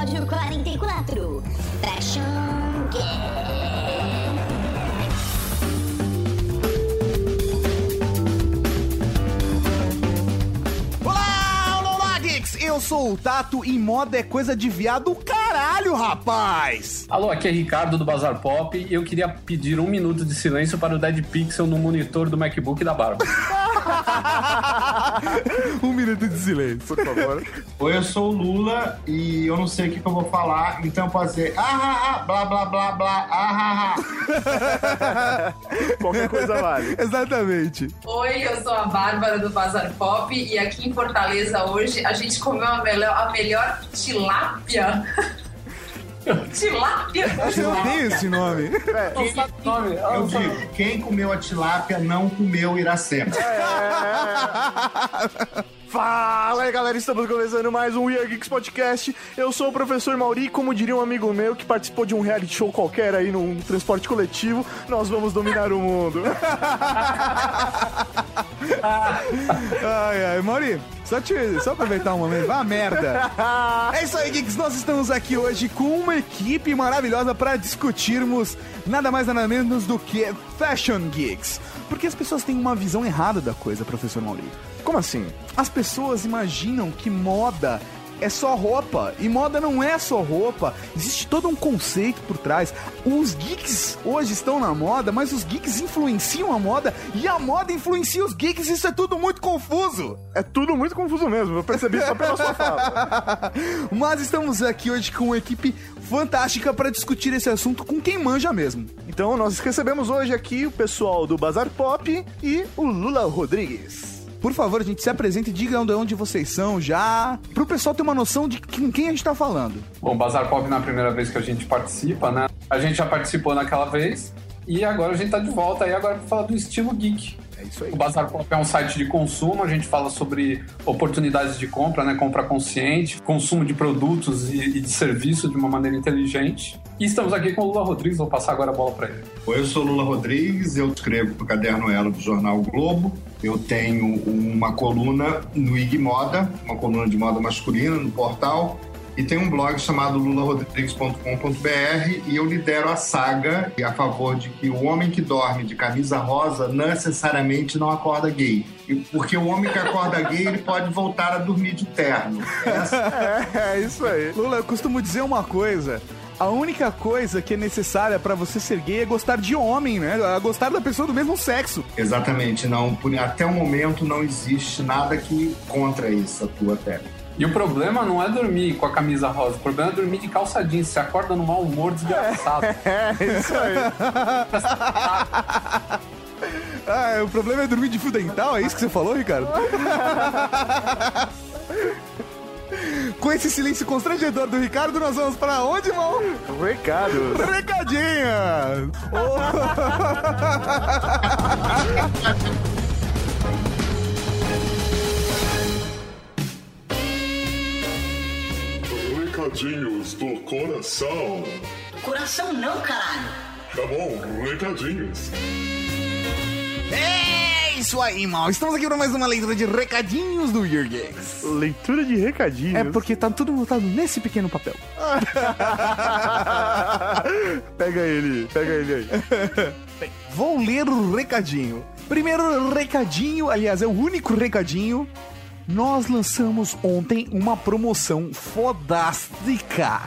Episódio 44 Fashion Geek. Olá, Olá, Geeks! Eu sou o Tato e moda é coisa de viado caralho, rapaz! Alô, aqui é Ricardo do Bazar Pop e eu queria pedir um minuto de silêncio para o Dead Pixel no monitor do MacBook da Barba. um minuto de silêncio, por favor. Oi, eu sou o Lula e eu não sei o que, que eu vou falar, então pode ser ah, ah, ah, blá, blá, blá, blá, ah, ah, ah. Qualquer coisa vale. Exatamente. Oi, eu sou a Bárbara do Bazar Pop e aqui em Fortaleza hoje a gente comeu a melhor, a melhor tilápia. tilápia? Eu odeio esse nome. Eu digo, quem comeu a tilápia não comeu Iracema. Fala aí, galera, estamos começando mais um We Are Geeks Podcast. Eu sou o professor Mauri, como diria um amigo meu que participou de um reality show qualquer aí num transporte coletivo, nós vamos dominar o mundo. Ai, ai, Mauri, só, te, só aproveitar um momento, vá merda. É isso aí, Geeks, nós estamos aqui hoje com uma equipe maravilhosa para discutirmos nada mais nada menos do que Fashion Geeks. Porque as pessoas têm uma visão errada da coisa, professor Mauri. Como assim? As pessoas imaginam que moda é só roupa. E moda não é só roupa. Existe todo um conceito por trás. Os geeks hoje estão na moda, mas os geeks influenciam a moda e a moda influencia os geeks. Isso é tudo muito confuso. É tudo muito confuso mesmo, eu percebi só pela sua fala. mas estamos aqui hoje com uma equipe fantástica para discutir esse assunto com quem manja mesmo. Então nós recebemos hoje aqui o pessoal do Bazar Pop e o Lula Rodrigues. Por favor, a gente se apresente e diga de onde vocês são já, pro pessoal ter uma noção de com quem a gente tá falando. Bom, Bazar Pop não é a primeira vez que a gente participa, né? A gente já participou naquela vez e agora a gente tá de volta aí agora pra falar do estilo geek. É isso aí. O Bazar Pop é um site de consumo, a gente fala sobre oportunidades de compra, né? Compra consciente, consumo de produtos e, e de serviços de uma maneira inteligente. E estamos aqui com o Lula Rodrigues, vou passar agora a bola para ele. Oi, eu sou Lula Rodrigues, eu escrevo para o Caderno Elo do Jornal o Globo. Eu tenho uma coluna no IG Moda, uma coluna de moda masculina no portal. E tem um blog chamado lularodrigues.com.br e eu lidero a saga a favor de que o homem que dorme de camisa rosa necessariamente não acorda gay. Porque o homem que acorda gay, ele pode voltar a dormir de terno. Essa É, é isso aí. Lula, eu costumo dizer uma coisa. A única coisa que é necessária pra você ser gay é gostar de homem, né? É Gostar da pessoa do mesmo sexo. Exatamente, não. Até o momento não existe nada que contra isso, a tua até. E o problema não é dormir com a camisa rosa, o problema é dormir de calça jeans. Você acorda no mau humor desgraçado. É, isso aí. Ah, o problema é dormir de fio dental, é isso que você falou, Ricardo? Com esse silêncio constrangedor do Ricardo, nós vamos para onde, irmão? Recado. Recadinha! Recadinhos do coração. Coração não, caralho. Tá bom, recadinhos. É isso aí, mal. Estamos aqui para mais uma leitura de recadinhos do Year Games. Leitura de recadinhos. É porque tá tudo anotado nesse pequeno papel. pega ele, pega ele aí. Vou ler o recadinho. Primeiro recadinho, aliás, é o único recadinho. Nós lançamos ontem uma promoção fodástica.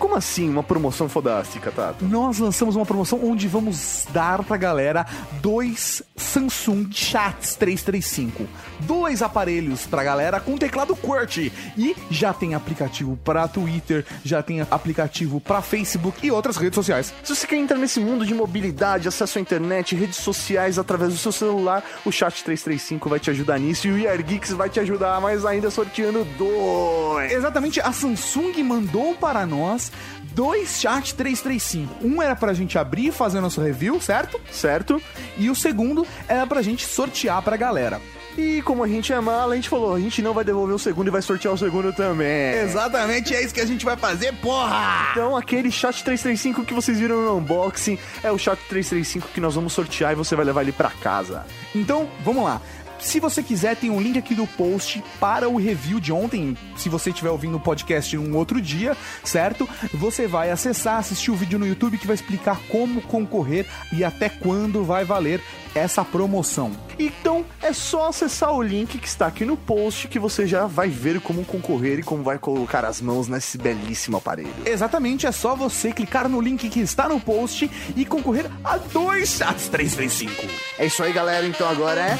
Como assim uma promoção fodástica, Tato? Nós lançamos uma promoção onde vamos dar pra galera dois Samsung Chats 335. Dois aparelhos pra galera com teclado QWERTY. E já tem aplicativo pra Twitter, já tem aplicativo pra Facebook e outras redes sociais. Se você quer entrar nesse mundo de mobilidade, acesso à internet, redes sociais através do seu celular, o Chat 335 vai te ajudar nisso e o Year Geeks vai te ajudar mais ainda sorteando dois. Exatamente, a Samsung mandou para nós dois Chat 335. Um era pra gente abrir e fazer nosso review, certo? Certo? E o segundo era pra gente sortear pra galera. E como a gente é mala, a gente falou, a gente não vai devolver o segundo e vai sortear o segundo também. Exatamente, é isso que a gente vai fazer, porra! Então, aquele chat 335 que vocês viram no unboxing é o chat 335 que nós vamos sortear e você vai levar ele pra casa. Então, vamos lá. Se você quiser, tem um link aqui do post para o review de ontem. Se você estiver ouvindo o podcast um outro dia, certo? Você vai acessar, assistir o vídeo no YouTube que vai explicar como concorrer e até quando vai valer essa promoção. Então é só acessar o link que está aqui no post que você já vai ver como concorrer e como vai colocar as mãos nesse belíssimo aparelho. Exatamente, é só você clicar no link que está no post e concorrer a dois chats 3x5. É isso aí, galera. Então agora é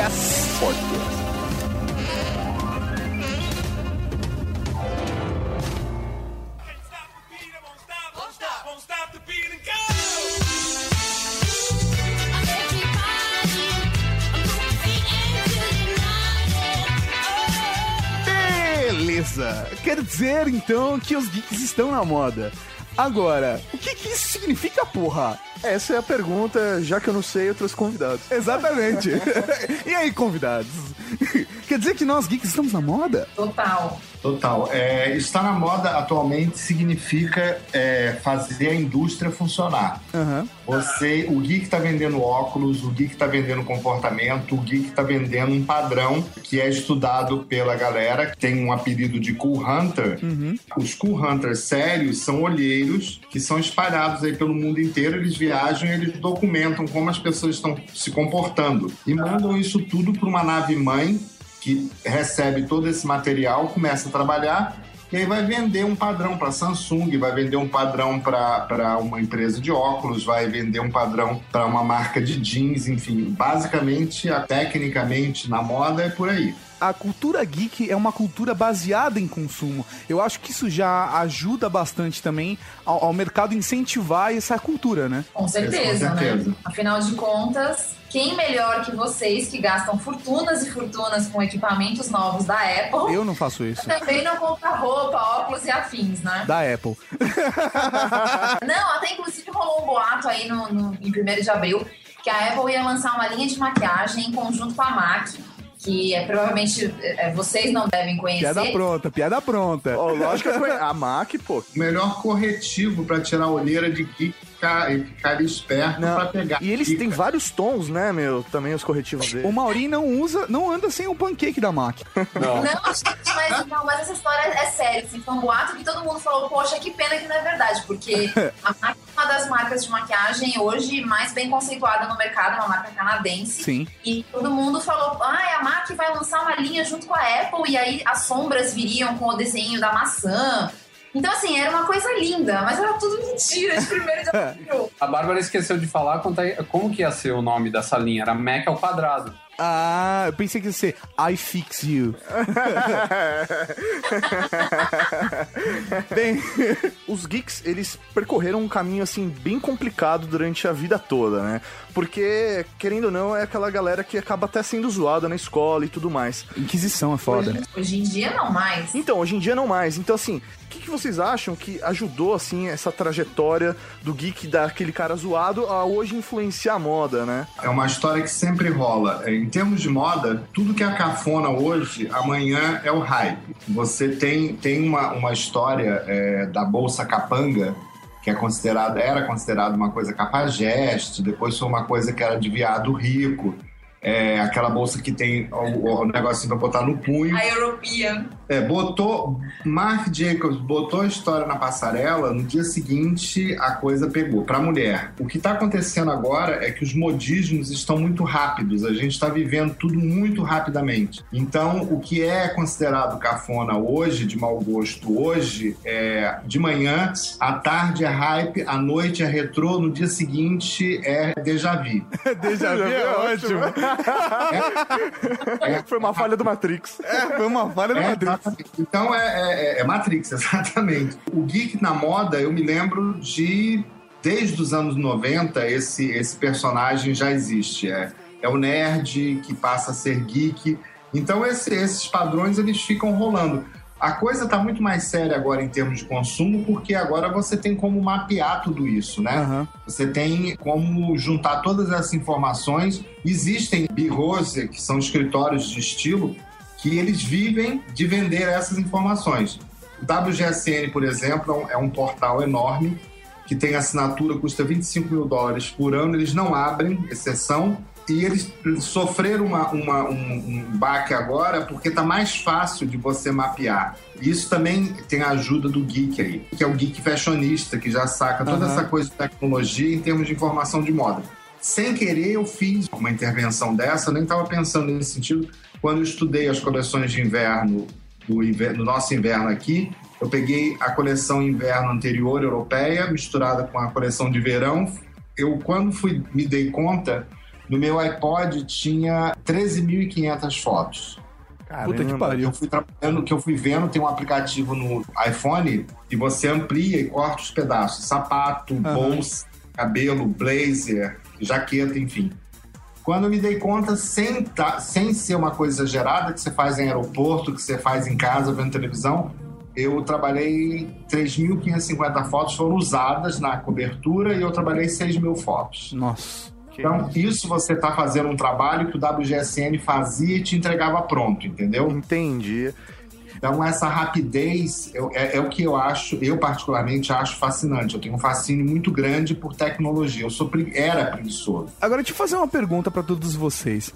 Podcast. podcast. Quer dizer, então, que os geeks estão na moda. Agora, o que, que isso significa, porra? Essa é a pergunta, já que eu não sei, eu trouxe convidados. Exatamente. e aí, convidados? Quer dizer que nós geeks estamos na moda? Total. Total. É, estar na moda atualmente significa é, fazer a indústria funcionar. Aham. Você, o geek está vendendo óculos, o geek está vendendo comportamento, o geek está vendendo um padrão que é estudado pela galera, que tem um apelido de Cool Hunter. Os Cool Hunters sérios são olheiros que são espalhados aí pelo mundo inteiro. Eles viajam e eles documentam como as pessoas estão se comportando e mandam isso tudo para uma nave mãe que recebe todo esse material, começa a trabalhar e aí vai vender um padrão para Samsung, vai vender um padrão para uma empresa de óculos, vai vender um padrão para uma marca de jeans, enfim. Basicamente, a- tecnicamente, na moda é por aí. A cultura geek é uma cultura baseada em consumo. Eu acho que isso já ajuda bastante também ao, ao mercado incentivar essa cultura, né? Com certeza, Com certeza. né? Afinal de contas, quem melhor que vocês que gastam fortunas e fortunas com equipamentos novos da Apple Eu não faço isso. também não compra roupa, óculos e afins, né? Da Apple. Não, até inclusive rolou um boato aí no, no- em 1 de abril que a Apple ia lançar uma linha de maquiagem em conjunto com a MAC, que é provavelmente é, vocês não devem conhecer. Piada pronta, piada pronta. Ó, lógico que conhe- a MAC, pô. O melhor corretivo para tirar a olheira de geek e ficar, e ficar esperto Não. para pegar. E eles têm vários tons, né, meu? Também os corretivos O dele. Mauri não usa, não anda sem o pancake da Mac. Não. Não, gente, mas, não, mas essa história é séria. Assim, foi um boato que todo mundo falou, poxa, que pena que não é verdade, porque a MAC é uma das marcas de maquiagem hoje mais bem conceituada no mercado, uma marca canadense. Sim. E todo mundo falou, ah, a MAC vai lançar uma linha junto com a Apple, e aí as sombras viriam com o desenho da maçã. Então, assim, era uma coisa linda, mas era tudo mentira de primeiro de abril. A Bárbara esqueceu de falar quanto é- como que ia ser o nome dessa linha. Era Mac ao quadrado. Ah, eu pensei que ia ser I fix you. Bem, Os geeks, eles percorreram um caminho, assim, bem complicado durante a vida toda, né? Porque, querendo ou não, é aquela galera que acaba até sendo zoada na escola e tudo mais. Inquisição é foda. Hoje, hoje em dia, não mais. Então, hoje em dia não mais. Então, assim, o que, que vocês acham que ajudou, assim, essa trajetória do geek, daquele cara zoado, a hoje influenciar a moda, né? É uma história que sempre rola. Em termos de moda, tudo que é cafona hoje, amanhã é o hype. Você tem, tem uma, uma história é, da Bolsa Capanga, que é considerada, era considerada uma coisa cafajeste, depois foi uma coisa que era de viado rico. É, aquela bolsa que tem o, o negocinho pra botar no punho. A European. É, botou. Mark Jacobs botou a história na passarela, no dia seguinte a coisa pegou pra mulher. O que tá acontecendo agora é que os modismos estão muito rápidos, a gente tá vivendo tudo muito rapidamente. Então, o que é considerado cafona hoje, de mau gosto hoje, é de manhã, à tarde é hype, à noite é retrô, no dia seguinte é déjà vu. Déjà vu é ótimo. Foi uma falha do Matrix. É, foi uma falha do É, Matrix. exatamente. Então é, é- é Matrix, exatamente. O geek na moda, eu me lembro de. Desde os anos 90, esse, esse personagem já existe. É, é o nerd que passa a ser geek. Então esse- esses padrões eles ficam rolando. A coisa está muito mais séria agora em termos de consumo, porque agora você tem como mapear tudo isso, né? Aham. Você tem como juntar todas essas informações. Existem birros, que são escritórios de estilo, que eles vivem de vender essas informações. O WGSN, por exemplo, é é um portal enorme que tem assinatura, custa 25 mil dólares por ano, eles não abrem exceção. E eles sofreram uma, uma- um, um baque agora porque tá mais fácil de você mapear. Isso também tem a ajuda do geek aí, que é o geek fashionista, que já saca toda Aham. essa coisa de tecnologia em termos de informação de moda. Sem querer, eu fiz uma intervenção dessa, eu nem estava pensando nesse sentido. Quando eu estudei as coleções de inverno do, inver- do nosso inverno aqui, eu peguei a coleção inverno anterior europeia, misturada com a coleção de verão. Eu, quando fui, me dei conta, no meu iPod tinha 13.500 fotos. Puta que Eu pariu. fui trabalhando, que eu fui vendo, tem um aplicativo no iPhone e você amplia e corta os pedaços. Sapato, bolsa, cabelo, blazer, jaqueta, enfim. Quando eu me dei conta, sem, tá- sem ser uma coisa exagerada, que você faz em aeroporto, que você faz em casa, vendo televisão, eu trabalhei 3.550 fotos, foram usadas na cobertura e eu trabalhei 6 mil fotos. Nossa. Então, isso você está fazendo um trabalho que o WGSN fazia e te entregava pronto, entendeu? Entendi. Então, essa rapidez eu- é, é o que eu acho, eu particularmente acho fascinante. Eu tenho um fascínio muito grande por tecnologia. Eu sou, era preguiçoso. Agora, deixa eu fazer uma pergunta pra todos vocês.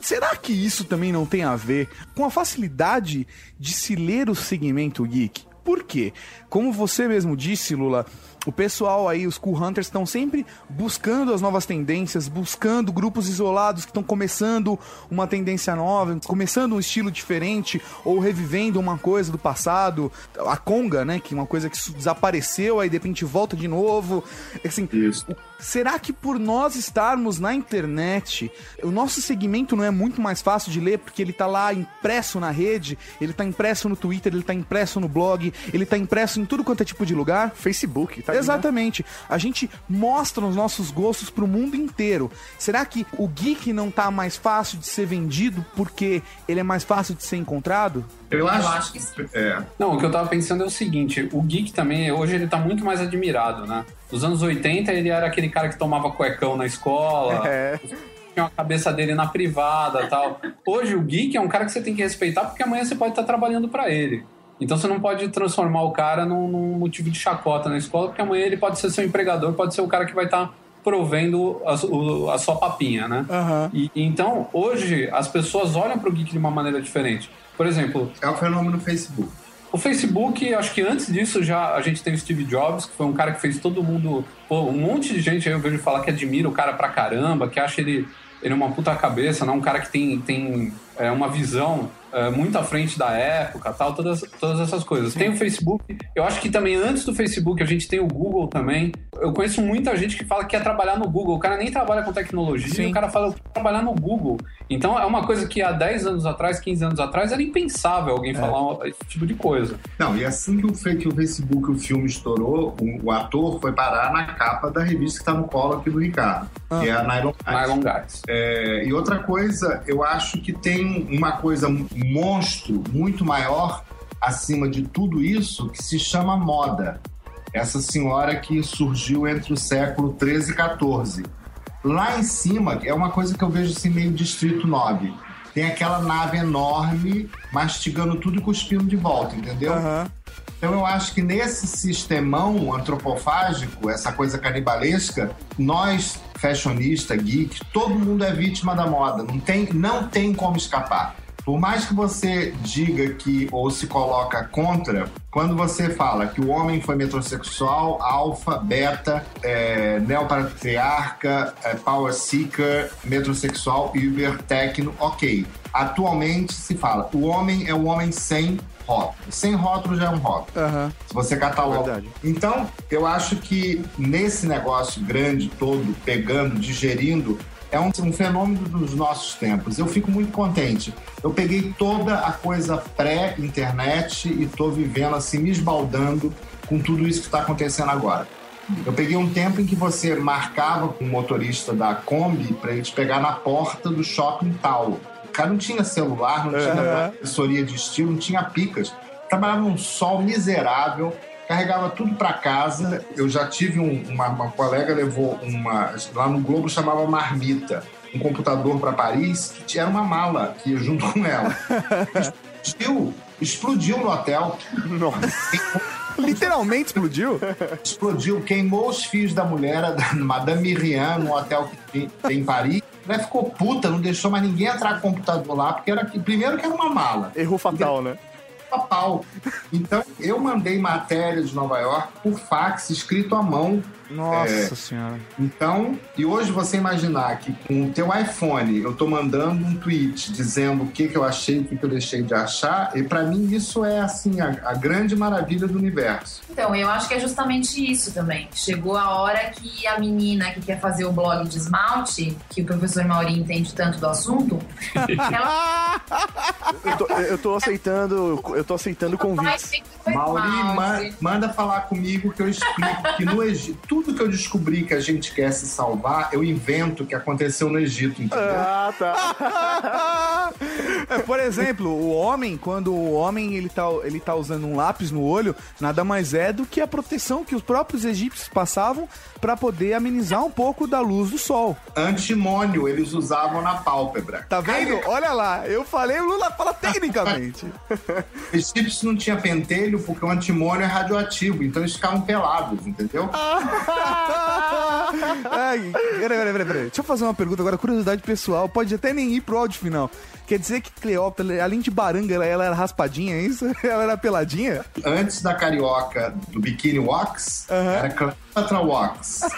Será que isso também não tem a ver com a facilidade de se ler o segmento geek? Por quê? Como você mesmo disse, Lula, o pessoal aí, os cool hunters, estão sempre buscando as novas tendências, buscando grupos isolados que estão começando uma tendência nova, começando um estilo diferente ou revivendo uma coisa do passado. A conga, né? Que é uma coisa que desapareceu, aí de repente volta de novo. Assim, Isso. Será que por nós estarmos na internet, o nosso segmento não é muito mais fácil de ler porque ele tá lá impresso na rede, ele tá impresso no Twitter, ele tá impresso no blog, ele tá impresso em tudo quanto é tipo de lugar? Facebook, tá né? Exatamente. A gente mostra os nossos gostos pro mundo inteiro. Será que o geek não tá mais fácil de ser vendido porque ele é mais fácil de ser encontrado? Eu acho, acho que sim. É, Não, o que eu tava pensando é o seguinte, o geek também, hoje ele tá muito mais admirado, né? Nos anos 80 ele era aquele cara que tomava cuecão na escola, É. tinha a cabeça dele na privada tal. Hoje o geek é um cara que você tem que respeitar porque amanhã você pode estar trabalhando pra ele. Então você não pode transformar o cara num, num motivo de chacota na escola, porque amanhã ele pode ser seu empregador, pode ser o cara que vai estar provendo a, o- a sua papinha, né? Aham. E, então, hoje, as pessoas olham pro geek de uma maneira diferente. Por exemplo, é o fenômeno Facebook. o Facebook, acho que antes disso já a gente tem o Steve Jobs, que foi um cara que fez todo mundo. Pô, um monte de gente aí eu vejo falar que admira o cara pra caramba, que acha ele, ele uma puta cabeça, né? Um cara que tem, tem é, uma visão é, muito à frente da época tal, todas, todas essas coisas. Tem o Facebook, eu acho que também antes do Facebook a gente tem o Google também. Eu conheço muita gente que fala que quer trabalhar no Google. O cara nem trabalha com tecnologia, Sim. o cara fala eu quero trabalhar no Google. Então é uma coisa que há 10 anos atrás, 15 anos atrás, era impensável alguém falar esse tipo de coisa. Não, e assim que o, que o Facebook, o filme estourou, o, o ator foi parar na capa da revista que está no colo aqui do Ricardo, que é a Nylon Times. Nylon Guys. É, e outra coisa, eu acho que tem uma coisa monstro muito maior acima de tudo isso que se chama moda. Essa senhora que surgiu entre o século 13 e 14. Lá em cima, é uma coisa que eu vejo assim meio Distrito 9. Tem aquela nave enorme mastigando tudo e cuspindo de volta, entendeu? Aham. Então eu acho que nesse sistemão antropofágico, essa coisa canibalesca, nós, fashionista, geek, todo mundo é vítima da moda. Não tem, não tem como escapar. Por mais que você diga que ou se coloca contra, quando você fala que o homem foi metrosexual, alfa, beta, é, neopatriarca, é, power seeker, metrosexual, uber, tecno, ok. Atualmente se fala, o homem é o homem sem rótulo. Sem rótulo já é um rótulo. Aham. Se você cataloga. Verdade. Então, eu acho que nesse negócio grande todo, pegando, digerindo, é um, um fenômeno dos nossos tempos. Eu fico muito contente. Eu peguei toda a coisa pré-internet e tô vivendo assim, me esbaldando com tudo isso que está acontecendo agora. Eu peguei um tempo em que você marcava com o motorista da Kombi para ele te pegar na porta do shopping tal. O cara não tinha celular, não tinha assessoria de estilo, não tinha picas. Trabalhava num sol miserável, carregava tudo para casa. Eu já tive um- uma, uma colega levou uma lá no Globo chamava marmita, um computador para Paris que era uma mala que ia junto com ela. Explodiu, explodiu no hotel, Nossa. Literalmente explodiu? explodiu, queimou os fios da mulher, da Madame Miriam, no hotel que tem, em Paris. A mulher ficou puta, não deixou mais ninguém entrar com o computador lá, porque era primeiro que era uma mala. Erro fatal, né? A pau. Então, eu mandei matéria de Nova York por fax, escrito à mão. Nossa É. senhora. Então, e hoje você imaginar que com o teu iPhone eu tô mandando um tweet dizendo o que, que eu achei, o que, que eu deixei de achar, e pra mim isso é, assim, a, a grande maravilha do universo. Então, eu acho que é justamente isso também. Chegou a hora que a menina que quer fazer o blog de esmalte, que o professor Mauri entende tanto do assunto, ela Eu tô, eu tô aceitando, eu tô aceitando convites. Mauri, ma- manda falar comigo que eu explico que no Egito, tudo que eu descobri que a gente quer se salvar, eu invento que aconteceu no Egito, entendeu? Ah, tá. É, por exemplo, o homem, quando o homem ele tá, ele tá usando um lápis no olho, nada mais é do que a proteção que os próprios egípcios passavam pra poder amenizar um pouco da luz do sol. Antimônio eles usavam na pálpebra. Tá vendo? Olha lá, eu falei, o Lula fala tecnicamente. Os egípcios não tinha pentelho porque o antimônio é radioativo, então eles ficavam pelados, entendeu? Ai, peraí, peraí, peraí. Deixa eu fazer uma pergunta agora, curiosidade pessoal. Pode até nem ir pro áudio final. Quer dizer que Cleópatra, além de baranga, ela, ela era raspadinha, é isso? Ela era peladinha? Antes da carioca do biquíni wax, era Cleopatra wax.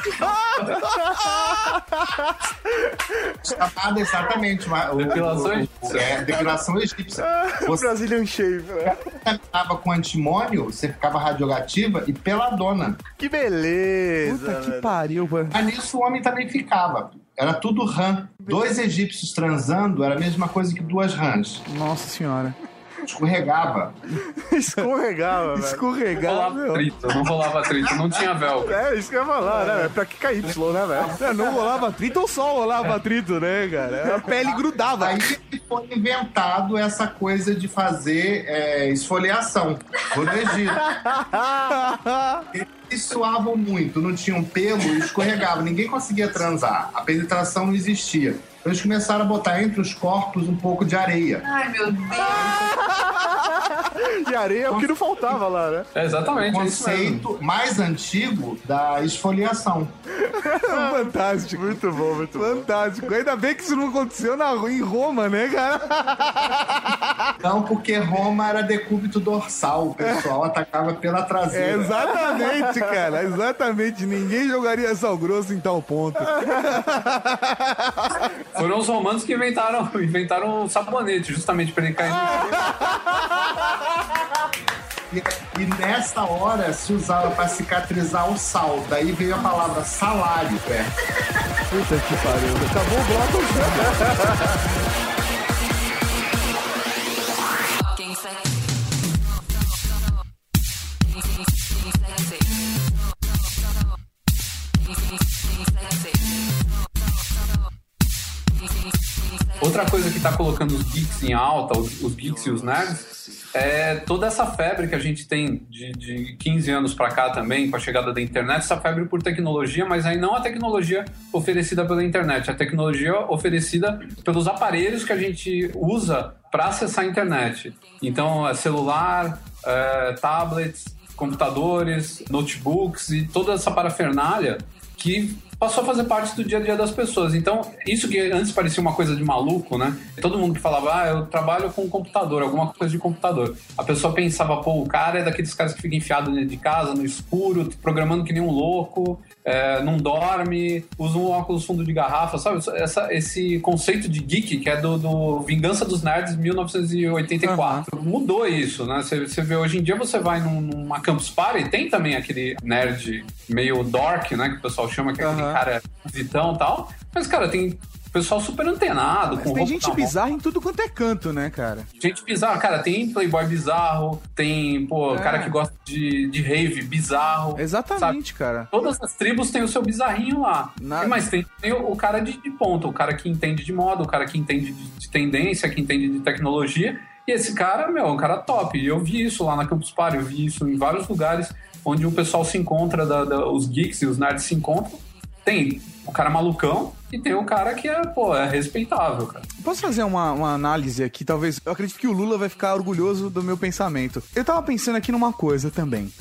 Chamada exatamente. Depilação egípcia. É, depilação egípcia. Você Brazilian Shave. né? contaminava com antimônio, você ficava radioativa e peladona. Que beleza. Puta que velho. pariu, mano. Mas nisso o homem também ficava. Era tudo rã. Dois egípcios transando era a mesma coisa que duas rãs. Nossa senhora. Escorregava. Escorregava, velho. Escorregar, rolava meu. atrito, não rolava atrito, não tinha velcro. É, isso que eu ia falar, né? É pra que KY, né, velho? É, não rolava atrito ou só rolava atrito, né, cara? A pele grudava. Aí foi inventado essa coisa de fazer é, esfoliação. Egito. Eles suavam muito, não tinham pelo e escorregavam. Ninguém conseguia transar. A penetração não existia. Eles começaram a botar entre os corpos um pouco de areia. Ai, meu Deus. E areia é o que não faltava lá, né? É, exatamente, é mesmo. Conceito mais antigo da esfoliação. Fantástico. Muito bom, muito bom. Fantástico. Ainda bem que isso não aconteceu na, em Roma, né, cara? Não, porque Roma era decúbito dorsal. O pessoal atacava pela É, traseira. exatamente, cara. Exatamente. Ninguém jogaria sal grosso em tal ponto. Foram os romanos que inventaram, inventaram o sabonete, justamente pra ele cair no E, e nessa hora se usava para cicatrizar o sal. Daí veio a palavra salário perto. Puta que pariu. Acabou o bloco. Outra coisa que tá colocando os geeks em alta, os, os geeks e os nerds, é toda essa febre que a gente tem de, de 15 anos pra cá também, com a chegada da internet, essa febre por tecnologia, mas aí não a tecnologia oferecida pela internet, a tecnologia oferecida pelos aparelhos que a gente usa para acessar a internet. Então, é celular, é, tablets, computadores, notebooks e toda essa parafernália que passou a fazer parte do dia a dia das pessoas. Então, isso que antes parecia uma coisa de maluco, né? Todo mundo que falava, ah, eu trabalho com computador, alguma coisa de computador. A pessoa pensava, pô, o cara é daqueles caras que fica enfiado dentro de casa, no escuro, programando que nem um louco, é, não dorme, usa um óculos fundo de garrafa, sabe? Essa, esse conceito de geek, que é do, do Vingança dos Nerds 1984. Mudou isso, né? Você, você vê, hoje em dia você vai num- numa Campus Party, tem também aquele nerd meio dork, né? Que o pessoal chama, que é aquele Aham. cara visitão e tal. Mas, cara, tem pessoal super antenado, com Tem gente bizarra em tudo quanto é canto, né, cara? Gente bizarra, cara, tem playboy bizarro, tem, pô, É. cara que gosta de, de rave bizarro. Exatamente, cara. Todas as tribos têm o seu bizarrinho lá. Mas tem, tem o, o cara de, de ponta, o cara que entende de moda, o cara que entende de, de tendência, que entende de tecnologia. E esse cara, meu, é um cara top. E eu vi isso lá na Campus Party, eu vi isso em vários lugares onde o pessoal se encontra, da- da- os geeks e os nerds se encontram. Tem o cara malucão e tem o cara que é, pô, é respeitável, cara. Posso fazer uma, uma análise aqui? Talvez. Eu acredito que o Lula vai ficar orgulhoso do meu pensamento. Eu tava pensando aqui numa coisa também.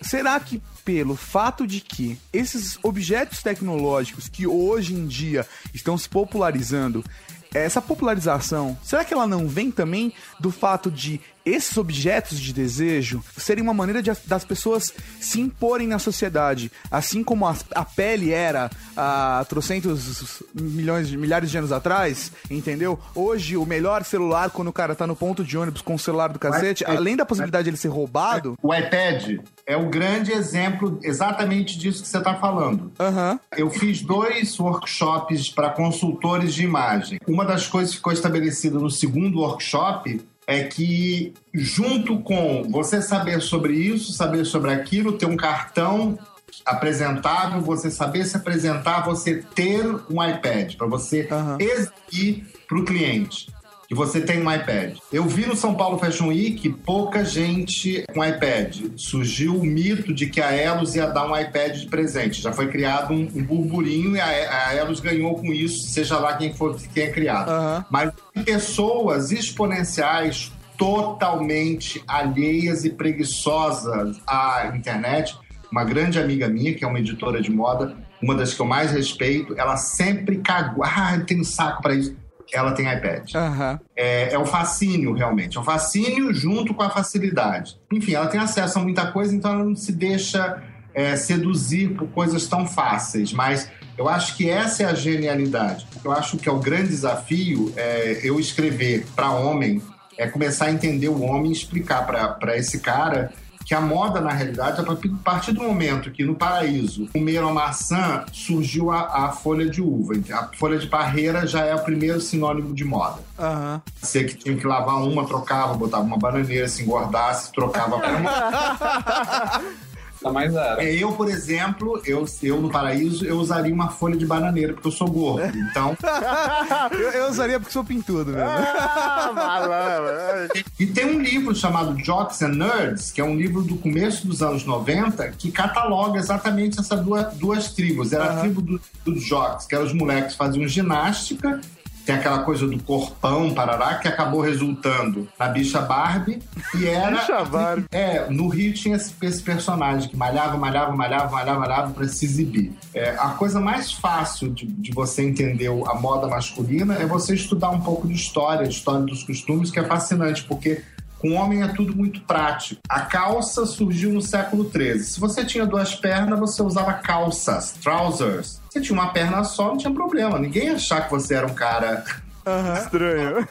Será que pelo fato de que esses objetos tecnológicos que hoje em dia estão se popularizando, essa popularização, será que ela não vem também do fato de esses objetos de desejo serem uma maneira de, das pessoas se imporem na sociedade? Assim como a, a pele era há trocentos milhões de milhares de anos atrás, entendeu? Hoje, o melhor celular, quando o cara tá no ponto de ônibus com o celular do cacete, Mas- além da possibilidade de ele ser roubado. O iPad é o grande exemplo exatamente disso que você está falando. Aham. Eu fiz dois workshops para consultores de imagem. Uma das coisas que ficou estabelecida no segundo workshop é que, junto com você saber sobre isso, saber sobre aquilo, ter um cartão apresentável, você saber se apresentar, você ter um iPad para você Aham. exibir para o cliente que você tem um iPad. Eu vi no São Paulo Fashion Week pouca gente com iPad. Surgiu o mito de que a Elos ia dar um iPad de presente. Já foi criado um, um burburinho e a, a Elos ganhou com isso, seja lá quem for quem é criado. Aham. Mas pessoas exponenciais totalmente alheias e preguiçosas à internet. Uma grande amiga minha, que é uma editora de moda, uma das que eu mais respeito, ela sempre cagou. Ah, eu tenho saco para isso. Ela tem iPad. Aham. É, é o fascínio, realmente. É o fascínio junto com a facilidade. Enfim, ela tem acesso a muita coisa, então ela não se deixa é, seduzir por coisas tão fáceis. Mas eu acho que essa é a genialidade. Eu acho que é o grande desafio é, eu escrever para homem, é começar a entender o homem e explicar para esse cara que a moda, na realidade, é a partir do momento que no paraíso comeram a maçã, surgiu a, a folha de uva. A folha de parreira já é o primeiro sinônimo de moda. Você que tinha que lavar uma, trocava, botava uma bananeira, se engordasse, trocava pra uma. Ainda mais. É, Eu, por exemplo, eu, eu no paraíso, eu usaria uma folha de bananeira, porque eu sou gordo. Então. Eu, eu usaria porque sou pintudo mesmo. Ah. E tem um livro chamado Jocks and Nerds, que é um livro do começo dos anos 90, que cataloga exatamente essas duas, duas tribos. Era a tribo do- dos jocks, que eram os moleques que faziam ginástica, tem aquela coisa do corpão, parará, que acabou resultando na bicha Barbie, e era... Bicha Barbie. É, no Rio tinha esse, esse personagem que malhava, malhava, malhava, malhava, malhava pra se exibir. É, a coisa mais fácil de, de você entender a moda masculina é você estudar um pouco de história, de história dos costumes, que é fascinante, porque com o homem é tudo muito prático. A calça surgiu no século XIII. Se você tinha duas pernas, você usava calças, trousers. Se tinha uma perna só, não tinha problema. Ninguém ia achar que você era um cara Estranho.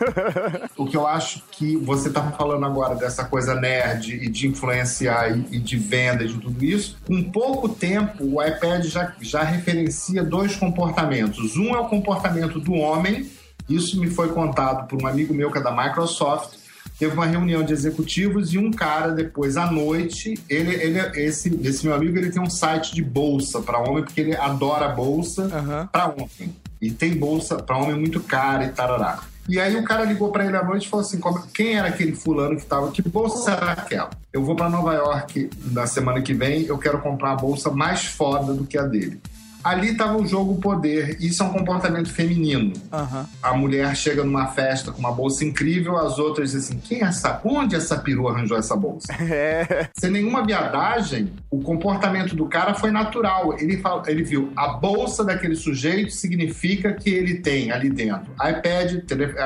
o que eu acho que você tá falando agora dessa coisa nerd e de influenciar e, e de venda e de tudo isso, com pouco tempo o iPad já, já referencia dois comportamentos. Um é o comportamento do homem, isso me foi contado por um amigo meu que é da Microsoft. Teve uma reunião de executivos e um cara depois à noite, ele, ele esse, esse meu amigo ele tem um site de bolsa para homem porque ele adora bolsa Aham. para homem. E tem bolsa para homem muito cara e tarará. E aí o cara ligou para ele à noite e falou assim: quem era aquele fulano que tava? Que bolsa era aquela? Eu vou para Nova York na semana que vem, eu quero comprar a bolsa mais foda do que a dele. Ali tava o jogo poder. Isso é um comportamento feminino. Aham. A mulher chega numa festa com uma bolsa incrível, as outras dizem assim: quem é essa? Onde essa perua arranjou essa bolsa? É. Sem nenhuma viadagem, o comportamento do cara foi natural. Ele, fal- ele viu a bolsa daquele sujeito significa que ele tem ali dentro iPad,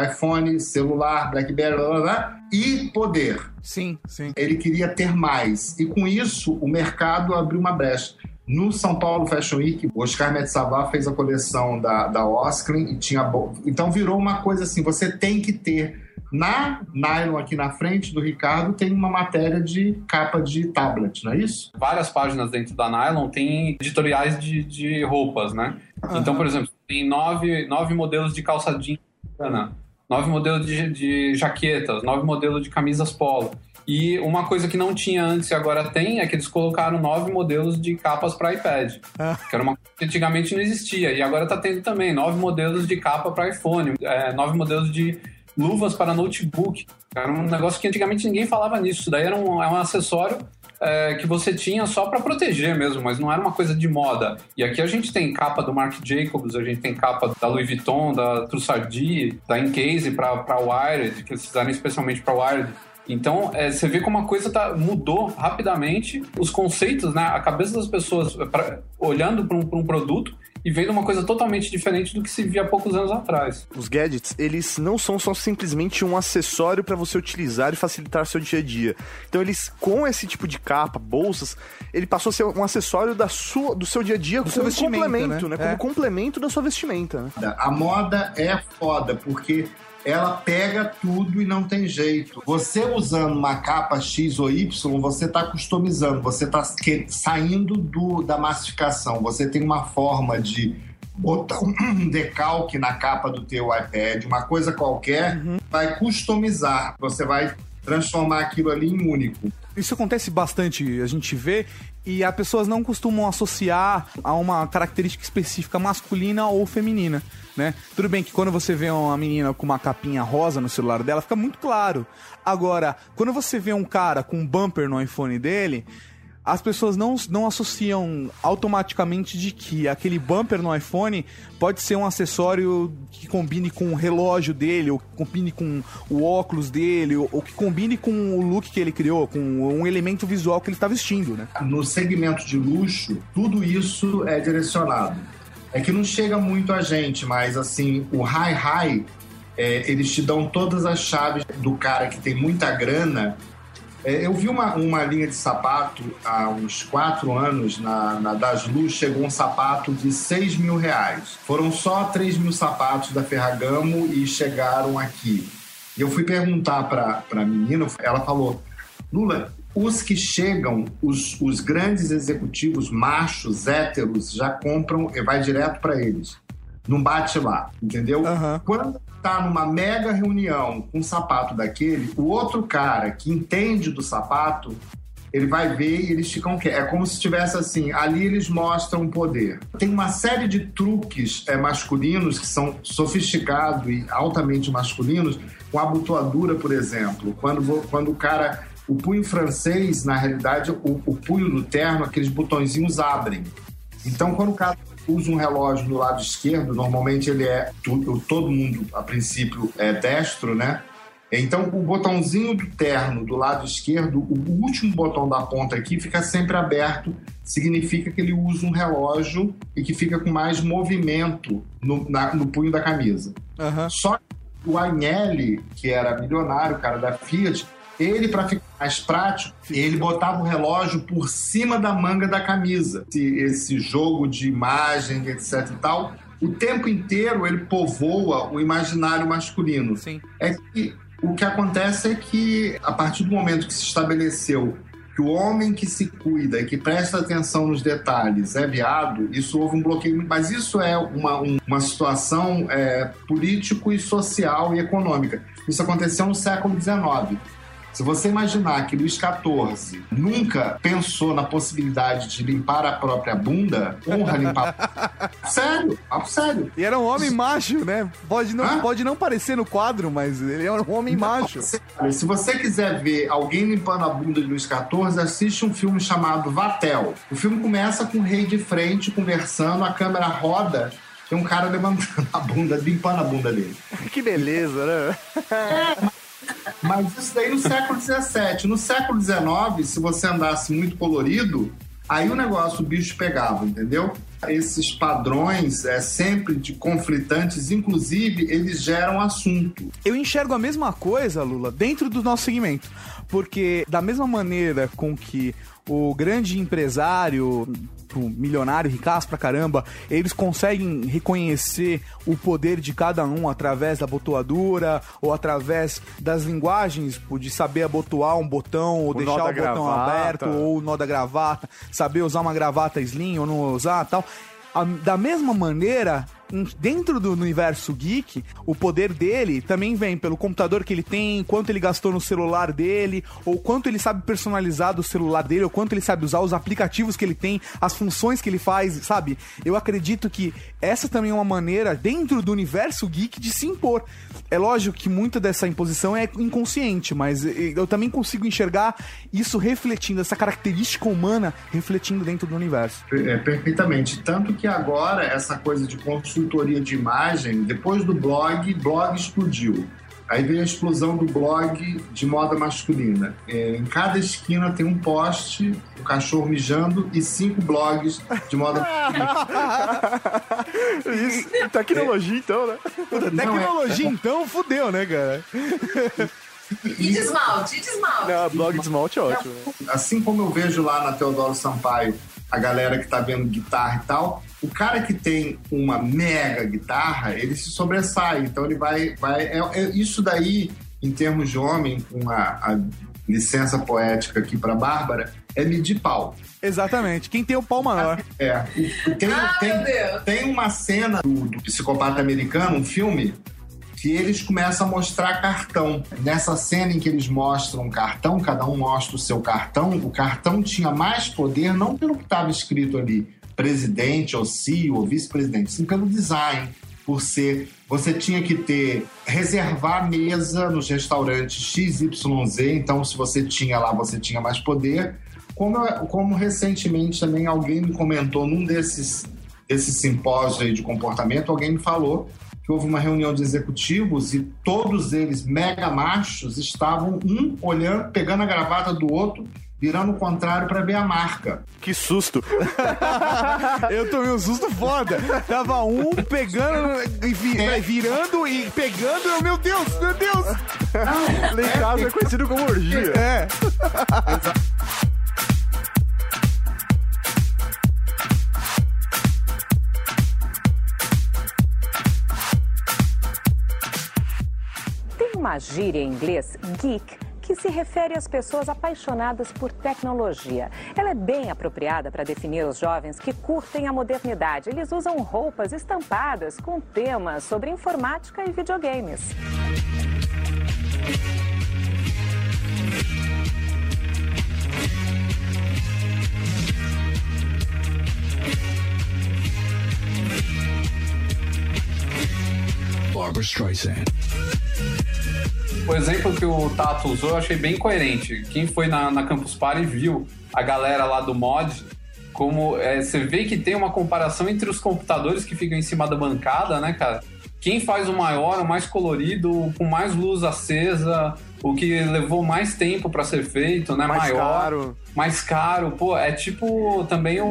iPhone, celular, Blackberry, blá, blá, blá, e poder. Sim, sim. Ele queria ter mais. E com isso, o mercado abriu uma brecha. No São Paulo Fashion Week, o Oscar Metsavá fez a coleção da, da Osklin e tinha... Então virou uma coisa assim, você tem que ter... Na Nylon, aqui na frente do Ricardo, tem uma matéria de capa de tablet, não é isso? Várias páginas dentro da Nylon tem editoriais de, de roupas, né? Então, por exemplo, tem nove, nove modelos de calça jeans, bacana, nove modelos de, de jaquetas, nove modelos de camisas polo. E uma coisa que não tinha antes e agora tem é que eles colocaram nove modelos de capas para iPad, que era uma coisa que antigamente não existia. E agora tá tendo também nove modelos de capa para iPhone, é, nove modelos de luvas para notebook. Era um negócio que antigamente ninguém falava nisso. Isso daí era um, é um acessório é, que você tinha só para proteger mesmo, mas não era uma coisa de moda. E aqui a gente tem capa do Marc Jacobs, a gente tem capa da Louis Vuitton, da Trussardi, da Encase para Wired, que eles fizeram especialmente para Wired. Então, é, você vê como a coisa tá, mudou rapidamente, os conceitos, né? A cabeça das pessoas pra- olhando para um, um produto e vendo uma coisa totalmente diferente do que se via há poucos anos atrás. Os gadgets, eles não são só simplesmente um acessório para você utilizar e facilitar seu dia a dia. Então eles, com esse tipo de capa, bolsas, ele passou a ser um acessório da sua, do seu dia a dia seu como complemento, né? né? Como É. complemento da sua vestimenta, né? A moda é foda, porque ela pega tudo e não tem jeito. Você usando uma capa X ou Y, você está customizando, você está saindo do, da massificação. Você tem uma forma de botar um decalque na capa do teu iPad, uma coisa qualquer, vai customizar. Você vai transformar aquilo ali em único. Isso acontece bastante, a gente vê, e as pessoas não costumam associar a uma característica específica masculina ou feminina, né? Tudo bem que quando você vê uma menina com uma capinha rosa no celular dela, fica muito claro. Agora, quando você vê um cara com um bumper no iPhone dele, as pessoas não, não associam automaticamente de que aquele bumper no iPhone pode ser um acessório que combine com o relógio dele, ou que combine com o óculos dele, ou, ou que combine com o look que ele criou, com um elemento visual que ele está vestindo, né? no segmento de luxo, tudo isso é direcionado. É que não chega muito a gente, mas assim, o high high, é, eles te dão todas as chaves do cara que tem muita grana. É, eu vi uma, uma linha de sapato há uns quatro anos na, na Das Luz, chegou um sapato de 6 mil reais. Foram só 3 mil sapatos da Ferragamo e chegaram aqui. E eu fui perguntar para a menina, ela falou: Lula, os que chegam, os, os grandes executivos machos, héteros, já compram e vai direto para eles. Não bate lá, entendeu? Aham. Quando tá numa mega reunião com um sapato daquele, o outro cara que entende do sapato, ele vai ver e eles ficam quietos. É como se tivesse assim, ali eles mostram poder. Tem uma série de truques é, masculinos que são sofisticados e altamente masculinos, com abotoadura, por exemplo. Quando, quando o cara. O punho francês, na realidade, o, o punho do terno, aqueles botõezinhos abrem. Então, quando o cara usa um relógio no lado esquerdo, normalmente ele é. Todo mundo, a princípio, é destro, né? Então, o botãozinho do terno do lado esquerdo, o último botão da ponta aqui, fica sempre aberto. Significa que ele usa um relógio e que fica com mais movimento no, na- no punho da camisa. Aham. Só que o Agnelli, que era milionário, o cara da Fiat, ele, para ficar mais prático, ele botava o relógio por cima da manga da camisa. Esse, esse jogo de imagem, etc e tal, o tempo inteiro ele povoa o imaginário masculino. Sim. É que o que acontece é que, a partir do momento que se estabeleceu que o homem que se cuida e que presta atenção nos detalhes é viado, isso houve um bloqueio. Mas isso é uma, um- uma situação é, político e social e econômica. Isso aconteceu no século XIX. Se você imaginar que Luís XIV nunca pensou na possibilidade de limpar a própria bunda, honra limpar. sério, papo sério. E era um homem macho, né? Pode não, Hã? pode não parecer no quadro, mas ele era um homem macho. Se, se você quiser ver alguém limpando a bunda de Luís XIV, assiste um filme chamado Vatel. O filme começa com o rei de frente conversando, a câmera roda, tem um cara levantando a bunda, limpando a bunda dele. Que beleza, né? Mas isso daí no século XVII. No século XIX, se você andasse muito colorido, aí o negócio, o bicho pegava, entendeu? Esses padrões é sempre de conflitantes, inclusive, eles geram assunto. Eu enxergo a mesma coisa, Lula, dentro do nosso segmento. Porque da mesma maneira com que o grande empresário, o milionário, ricaço pra caramba, eles conseguem reconhecer o poder de cada um através da botoadura ou através das linguagens, tipo, de saber abotoar um botão ou O deixar o botão gravata. aberto ou o nó da gravata, saber usar uma gravata slim ou não usar tal. Da mesma maneira, dentro do universo geek, o poder dele também vem pelo computador que ele tem, quanto ele gastou no celular dele, ou quanto ele sabe personalizar do celular dele, ou quanto ele sabe usar os aplicativos que ele tem, as funções que ele faz, sabe? Eu acredito que essa também é uma maneira, dentro do universo geek, de se impor. É lógico que muita dessa imposição é inconsciente, mas eu também consigo enxergar isso refletindo, essa característica humana refletindo dentro do universo. É, perfeitamente. Tanto que agora essa coisa de consultoria de imagem, depois do blog, blog explodiu. Aí veio a explosão do blog de moda masculina. É, em cada esquina tem um poste, o cachorro mijando e cinco blogs de moda masculina. Isso, tecnologia, então, né? Puta, tecnologia, então, fudeu, né, cara? E de esmalte, e de esmalte. Não, blog de esmalte é ótimo. né? Assim como eu vejo lá na Teodoro Sampaio a galera que tá vendo guitarra e tal, o cara que tem uma mega guitarra, ele se sobressai. Então ele vai. vai é, é- isso daí, em termos de homem, com a, a licença poética aqui pra Bárbara, é medir pau. Exatamente. Quem tem o pau maior. É. Tem, Ah, tem, meu Deus. tem uma cena do, do Psicopata Americano, um filme, que eles começam a mostrar cartão. Nessa cena em que eles mostram cartão, cada um mostra o seu cartão, o cartão tinha mais poder não pelo que estava escrito ali, presidente ou CEO ou vice-presidente, sim pelo design. Por ser, você tinha que ter, reservar mesa nos restaurantes XYZ, então se você tinha lá, você tinha mais poder. Como, como recentemente também alguém me comentou num desses, simpósios aí de comportamento, alguém me falou que houve uma reunião de executivos e todos eles, mega machos, estavam um olhando, pegando a gravata do outro, virando o contrário para ver a marca. Que susto. Eu tomei um susto foda. Tava um pegando, e vi- vai virando e pegando. Eu, meu Deus, meu Deus. Lá em casa é conhecido como orgia. É. Tem gíria em inglês, geek, que se refere às pessoas apaixonadas por tecnologia. Ela é bem apropriada para definir os jovens que curtem a modernidade. Eles usam roupas estampadas com temas sobre informática e videogames. Barbara Streisand. O exemplo que o Tato usou eu achei bem coerente. Quem foi na, na Campus Party viu a galera lá do mod, como é, você vê que tem uma comparação entre os computadores que ficam em cima da bancada, né, cara? Quem faz o maior, o mais colorido, o com mais luz acesa, o que levou mais tempo para ser feito, né? Mais maior, caro. mais caro. Pô, é tipo também o,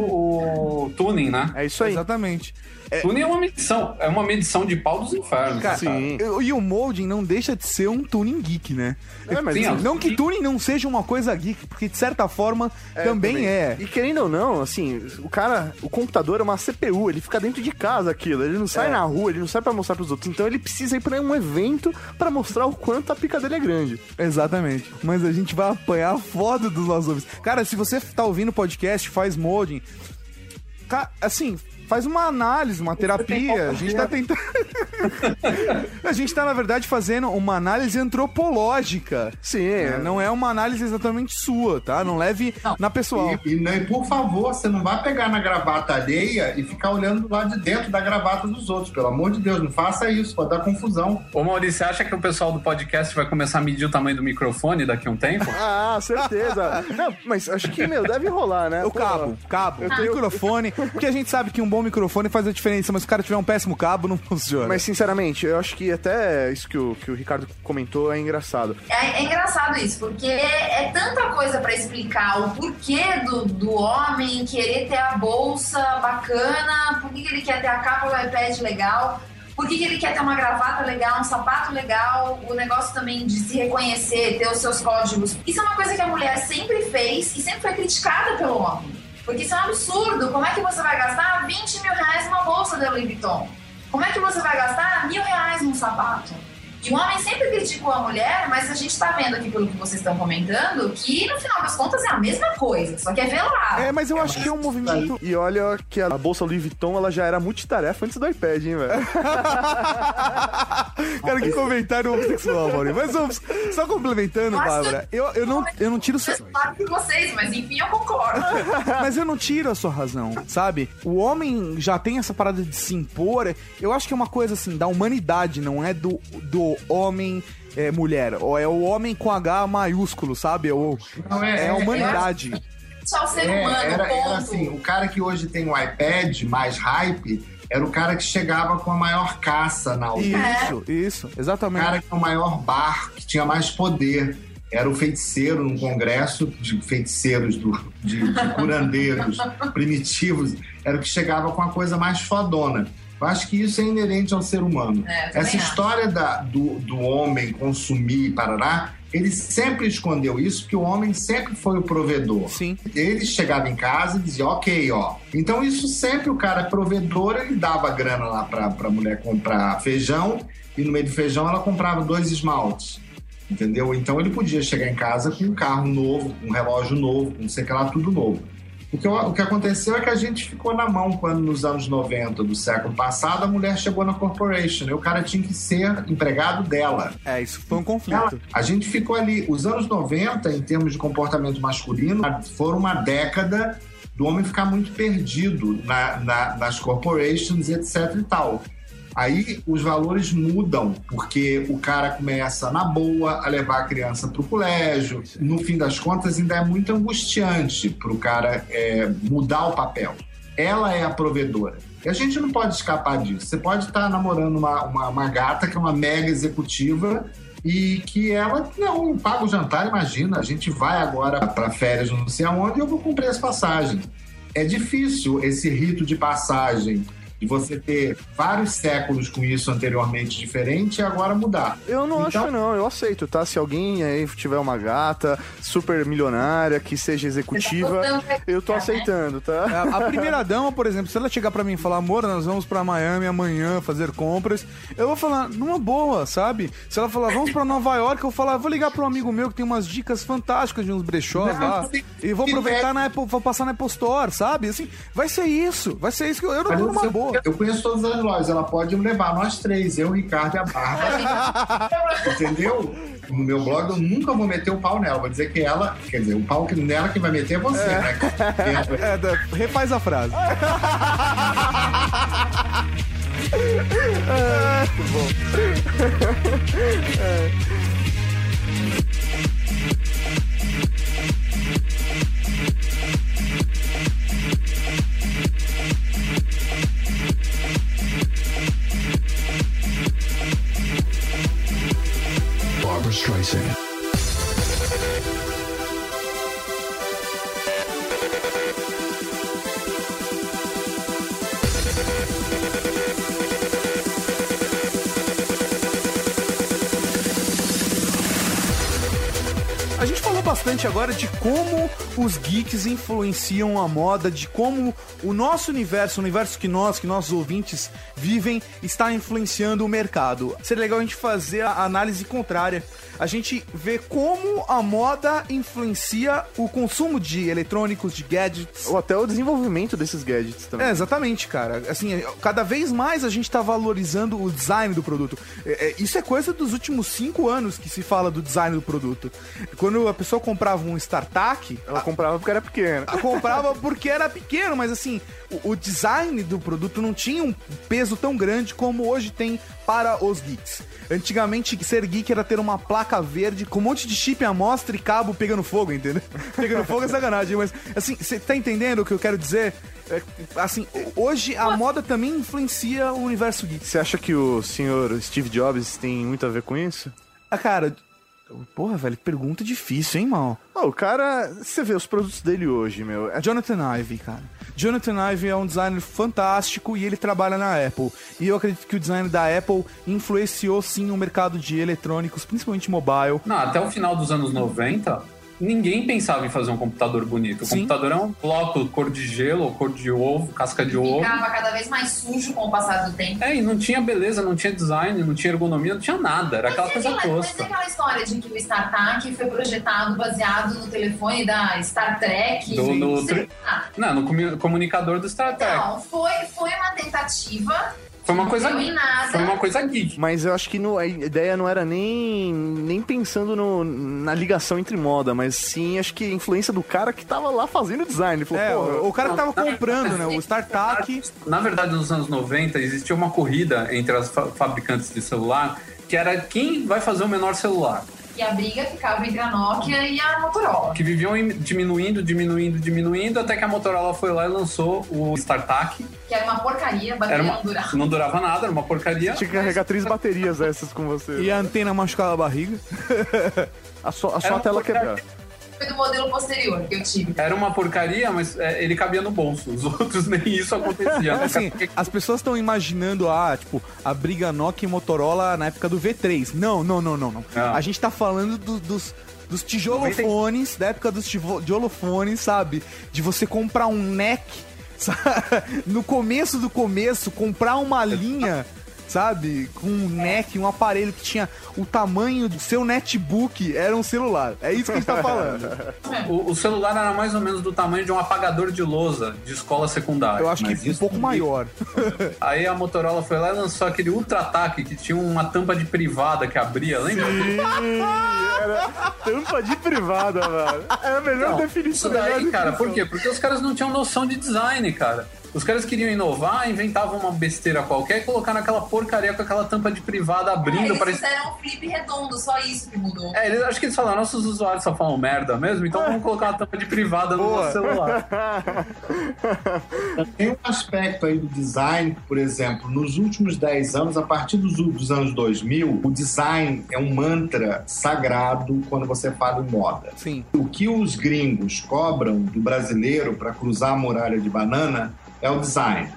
o tuning, né? É isso aí. Exatamente. Tuning é uma medição, é uma medição de pau dos infernos. Cara, Sim. eu- e o molding não deixa de ser um tuning geek, né? É, mas Sim, assim, Não que tuning não seja uma coisa geek, porque de certa forma também, é. E querendo ou não, assim, o cara, o computador é uma CPU, ele fica dentro de casa aquilo, ele não sai É. na rua, ele não sai pra mostrar pros outros. Então ele precisa ir pra um evento pra mostrar o quanto a pica dele é grande. Exatamente. Mas a gente vai apanhar foda dos nossos ouvintes. Cara, se você tá ouvindo o podcast, faz molding. ca- Assim, faz uma análise, uma terapia. A gente tá tentando. a gente tá, na verdade, fazendo uma análise antropológica. Sim, né? Não é uma análise exatamente sua, tá? Não leve na pessoal. E, e, né, e, por favor, você não vai pegar na gravata alheia e ficar olhando lá de dentro da gravata dos outros. Pelo amor de Deus, não faça isso, pode dar confusão. Ô Maurício, você acha que o pessoal do podcast vai começar a medir o tamanho do microfone daqui a um tempo? Ah, certeza. não, mas acho que, meu, deve rolar, né? O Pô, cabo, cabo, Eu tenho- microfone. Porque a gente sabe que um bom microfone faz a diferença, mas se o cara tiver um péssimo cabo, não funciona. Mas sinceramente, eu acho que até isso que o, que o Ricardo comentou é engraçado. É, é engraçado isso, porque é, é tanta coisa pra explicar o porquê do, do homem querer ter a bolsa bacana, por que, que ele quer ter a capa do iPad legal, por que, que ele quer ter uma gravata legal, um sapato legal, o negócio também de se reconhecer, ter os seus códigos. Isso é uma coisa que a mulher sempre fez e sempre foi criticada pelo homem. Porque isso é um absurdo. Como é que você vai gastar 20 mil reais numa bolsa da Louis Vuitton? Como é que você vai gastar mil reais num sapato? E o homem sempre criticou a mulher, mas a gente tá vendo aqui pelo que vocês estão comentando que no final das contas é a mesma coisa, só que é velado. É, mas eu acho que é um movimento. E olha que a bolsa Louis Vuitton ela já era multitarefa antes do iPad, hein, velho? Cara, que comentário homossexual, Maurício. Mas vamos, só complementando, Nossa. Bárbara. Eu, eu, não, eu não tiro. sua- Claro que vocês, mas enfim, eu concordo. Mas eu não tiro a sua razão, sabe? O homem já tem essa parada de se impor. Eu acho que é uma coisa assim, da humanidade, não é do, do homem. é, mulher, ou é o homem com H maiúsculo, sabe? Ou, Não, é, a humanidade. Só o ser É, humano, era, ponto. era assim, o cara que hoje tem um iPad mais hype era o cara que chegava com a maior caça na aldeia. Isso, isso, O exatamente. cara que tinha o maior bar, que tinha mais poder. Era o feiticeiro num congresso de feiticeiros, do- de, de curandeiros primitivos. Era o que chegava com a coisa mais fodona. Eu acho que isso é inerente ao ser humano. É, Essa história da- do, do homem consumir e parará, ele sempre escondeu isso, porque o homem sempre foi o provedor. Sim. Ele chegava em casa e dizia, ok, ó. Então isso sempre o cara provedor, ele dava grana lá pra, pra mulher comprar feijão e no meio do feijão ela comprava dois esmaltes. Entendeu? Então ele podia chegar em casa com um carro novo, com um relógio novo, com não sei o que lá, tudo novo. O que, o que aconteceu é que a gente ficou na mão quando, nos anos 90 do século passado, a mulher chegou na corporation e o cara tinha que ser empregado dela. É, isso foi um Ela- conflito. a gente ficou ali. Os anos 90, em termos de comportamento masculino, foram uma década do homem ficar muito perdido na- na- nas corporations, etc e tal. Aí os valores mudam, porque o cara começa na boa a levar a criança para o colégio. No fim das contas, ainda é muito angustiante para o cara é, mudar o papel. Ela é a provedora. E a gente não pode escapar disso. Você pode estar namorando uma, uma, uma gata que é uma mega executiva e que ela, não, paga o jantar, imagina, a gente vai agora para férias não sei aonde e eu vou cumprir as passagens. É difícil esse rito de passagem de você ter vários séculos com isso anteriormente diferente e agora mudar. Eu não Então- acho, não. Eu aceito, tá? Se alguém aí tiver uma gata super milionária, que seja executiva, eu tô aceitando, tá? A, a primeira dama, por exemplo, se ela chegar pra mim e falar, amor, nós vamos pra Miami amanhã fazer compras, eu vou falar, numa boa, sabe? Se ela falar, vamos pra Nova York, eu vou falar, vou ligar pra um amigo meu que tem umas dicas fantásticas de uns brechós Não, lá. E vou aproveitar na Apple, vou passar na Apple Store, sabe? Assim, vai ser isso, vai ser isso que eu, eu não tô numa boa. Eu conheço todas as lojas, ela pode me levar, nós três, eu, o Ricardo e a Bárbara. Entendeu? No meu blog eu nunca vou meter o pau nela, vou dizer que ela, quer dizer, o pau que nela quem vai meter é você, né? É, refaz a frase. Barbara Streisand. A gente falou bastante agora de como os geeks influenciam a moda, de como o nosso universo, o universo que nós, que nossos ouvintes vivem, está influenciando o mercado. Seria legal a gente fazer a análise contrária. A gente vê como a moda influencia o consumo de eletrônicos, de gadgets. Ou até o desenvolvimento desses gadgets também. É, exatamente, cara. Assim, é, cada vez mais a gente tá valorizando o design do produto. É, é, isso é coisa dos últimos cinco anos que se fala do design do produto. Quando a pessoa comprava um StarTAC, Ela comprava porque era pequena. a comprava porque era pequeno, mas assim, o, o design do produto não tinha um peso tão grande como hoje tem para os geeks. Antigamente, ser geek era ter uma placa verde com um monte de chip à mostra e cabo pegando fogo, entendeu? Pegando fogo é sacanagem, mas assim, você tá entendendo o que eu quero dizer? É, assim, hoje a moda também influencia o universo geek. Você acha que o senhor Steve Jobs tem muito a ver com isso? Ah, cara, porra, velho, pergunta difícil, hein, mal? Ah, o cara, você vê os produtos dele hoje, meu. É Jonathan Ive, cara. Jonathan Ive é um designer fantástico e ele trabalha na Apple. E eu acredito que o design da Apple influenciou sim o mercado de eletrônicos, principalmente mobile. Não, até o final dos anos 90, ninguém pensava em fazer um computador bonito. O Sim. computador é um bloco cor de gelo, ou cor de ovo, casca de ovo. Ficava cada vez mais sujo com o passar do tempo. É, e não tinha beleza, não tinha design, não tinha ergonomia, não tinha nada. Era aquela Mas coisa e aquela- Mas e tosca. aquela história de que o StarTAC foi projetado baseado no telefone da Star Trek? Do- no Sei tri-. Não, no comu- comunicador do Star Trek. Não, foi, foi uma tentativa. Foi uma coisa. Foi uma coisa geek. Mas eu acho que no- a ideia não era nem, nem pensando no- na ligação entre moda, mas sim, acho que a influência do cara que tava lá fazendo o design. Ele falou, É, "Porra, o, o cara que tava comprando, né? O StarTAC. Na verdade, nos anos 90, existia uma corrida entre as fa- fabricantes de celular que era quem vai fazer o menor celular. E a briga ficava entre a Nokia e a Motorola. Que viviam diminuindo, diminuindo, diminuindo, até que a Motorola foi lá e lançou o StarTAC. Que era uma porcaria, a bateria uma, não durava. não durava nada, era uma porcaria. Tinha que carregar três baterias dessas com você. E a antena machucava a barriga. A só, a só a tela porcaria. quebrar. Foi do modelo posterior que eu tive. Era uma porcaria, mas é, ele cabia no bolso. Os outros nem isso acontecia. né? Assim, as pessoas estão imaginando, ah, tipo, a briga Nokia e Motorola na época do V3. Não, não, não, não, não. Não. A gente tá falando do- dos, dos tijolofones, da época dos tijolofones, sabe? De você comprar um NEC, sabe? no começo do começo, comprar uma linha. Sabe? Com um NEC, um aparelho que tinha o tamanho do seu netbook, era um celular. É isso que a gente tá falando. O, o celular era mais ou menos do tamanho de um apagador de lousa de escola secundária. Eu acho que um pouco maior. Aí a Motorola foi lá e lançou aquele Ultra Ataque que tinha uma tampa de privada que abria, lembra? Sim, era tampa de privada, mano. É a melhor Não, definição. Isso daí, cara, por quê? Porque os caras não tinham noção de design, cara. Os caras queriam inovar, inventavam uma besteira qualquer e colocaram aquela porcaria com aquela tampa de privada É, abrindo. eles Parece... fizeram um flip redondo, só isso que mudou. É, eles, acho que eles falaram, nossos usuários só falam merda mesmo, então vamos colocar uma tampa de privada no nosso celular. Tem um aspecto aí do design, por exemplo, nos últimos 10 anos, a partir dos, dos anos 2000, o design é um mantra sagrado quando você fala em moda. Sim. O que os gringos cobram do brasileiro para cruzar a muralha de banana é o design.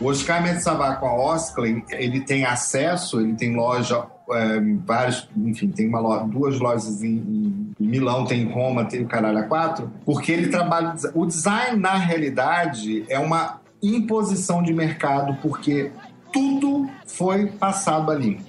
O Oscar Metzavar com a Osklen, ele tem acesso, ele tem loja, é, vários, enfim, tem uma loja, duas lojas em, em Milão, tem em Roma, tem o Caralho a quatro, porque ele trabalha. O design, na realidade, é uma imposição de mercado, porque tudo foi passado ali.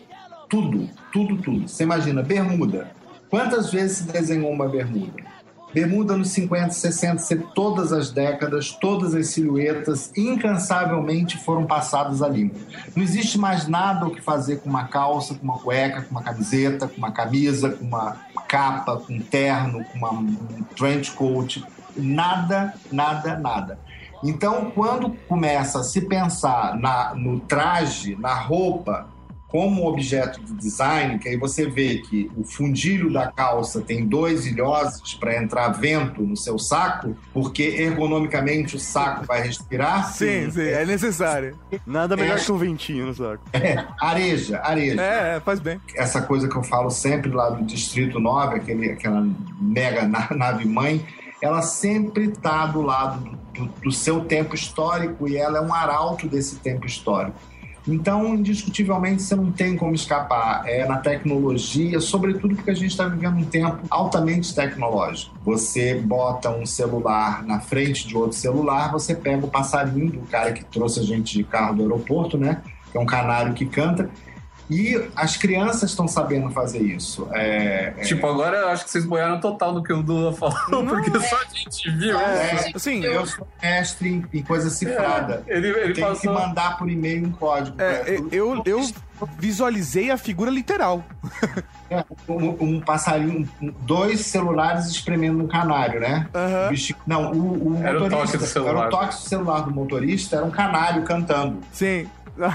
Tudo, tudo, tudo. Você imagina, bermuda. Quantas vezes se desenhou uma bermuda? Bermuda nos 50, 60, 70, todas as décadas, todas as silhuetas, incansavelmente foram passadas ali. Não existe mais nada o que fazer com uma calça, com uma cueca, com uma camiseta, com uma camisa, com uma capa, com um terno, com uma, um trench coat. Nada, nada, nada. Então, quando começa a se pensar na, no traje, na roupa, como objeto de design, que aí você vê que o fundilho da calça tem dois ilhosos para entrar vento no seu saco, porque ergonomicamente o saco vai respirar. Sim, sim, é necessário. Nada melhor É. que um ventinho no saco. É, areja, areja. É, é, faz bem. Essa coisa que eu falo sempre lá do Distrito 9, aquele, aquela mega na- nave mãe, ela sempre está do lado do, do- do seu tempo histórico e ela é um arauto desse tempo histórico. Então, indiscutivelmente, você não tem como escapar. É na tecnologia, sobretudo porque a gente está vivendo um tempo altamente tecnológico. Você bota um celular na frente de outro celular, você pega o passarinho do cara que trouxe a gente de carro do aeroporto, né? Que é um canário que canta. E as crianças estão sabendo fazer isso. É, é- Tipo, agora eu acho que vocês boiaram total no que o Dula falou, porque só a gente viu. é, Assim, eu sou mestre em, em coisa cifrada. Ele, ele Tem que passou. mandar por e-mail um código. é, É, eu, eu visualizei a figura literal. É, um, um passarinho, dois celulares espremendo um canário, né? Aham. O bichinho- não, o, o Era o motorista. toque do celular. Era o toque do celular do motorista, era um canário cantando. Sim.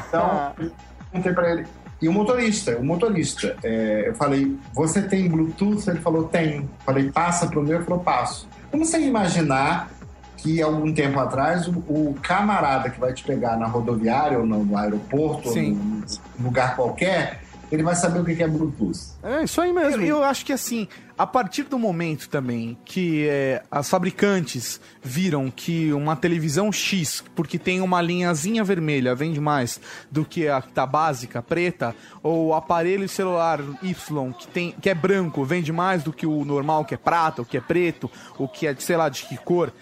Então, eu perguntei pra ele. E o motorista, o motorista, é, eu falei, você tem Bluetooth? Ele falou, tenho. Falei, passa pro meu? Ele falou, passo. Como você imaginar que algum tempo atrás o, o camarada que vai te pegar na rodoviária ou no, no aeroporto Sim. ou num lugar qualquer, ele vai saber o que é Bluetooth. É isso aí mesmo. eu acho que assim, a partir do momento também que é, as fabricantes viram que uma televisão X, porque tem uma linhazinha vermelha, vende mais do que a que tá básica, preta, ou o aparelho celular Y, que, tem, que é branco, vende mais do que o normal, que é prata, o que é preto, o que é, sei lá, de que cor.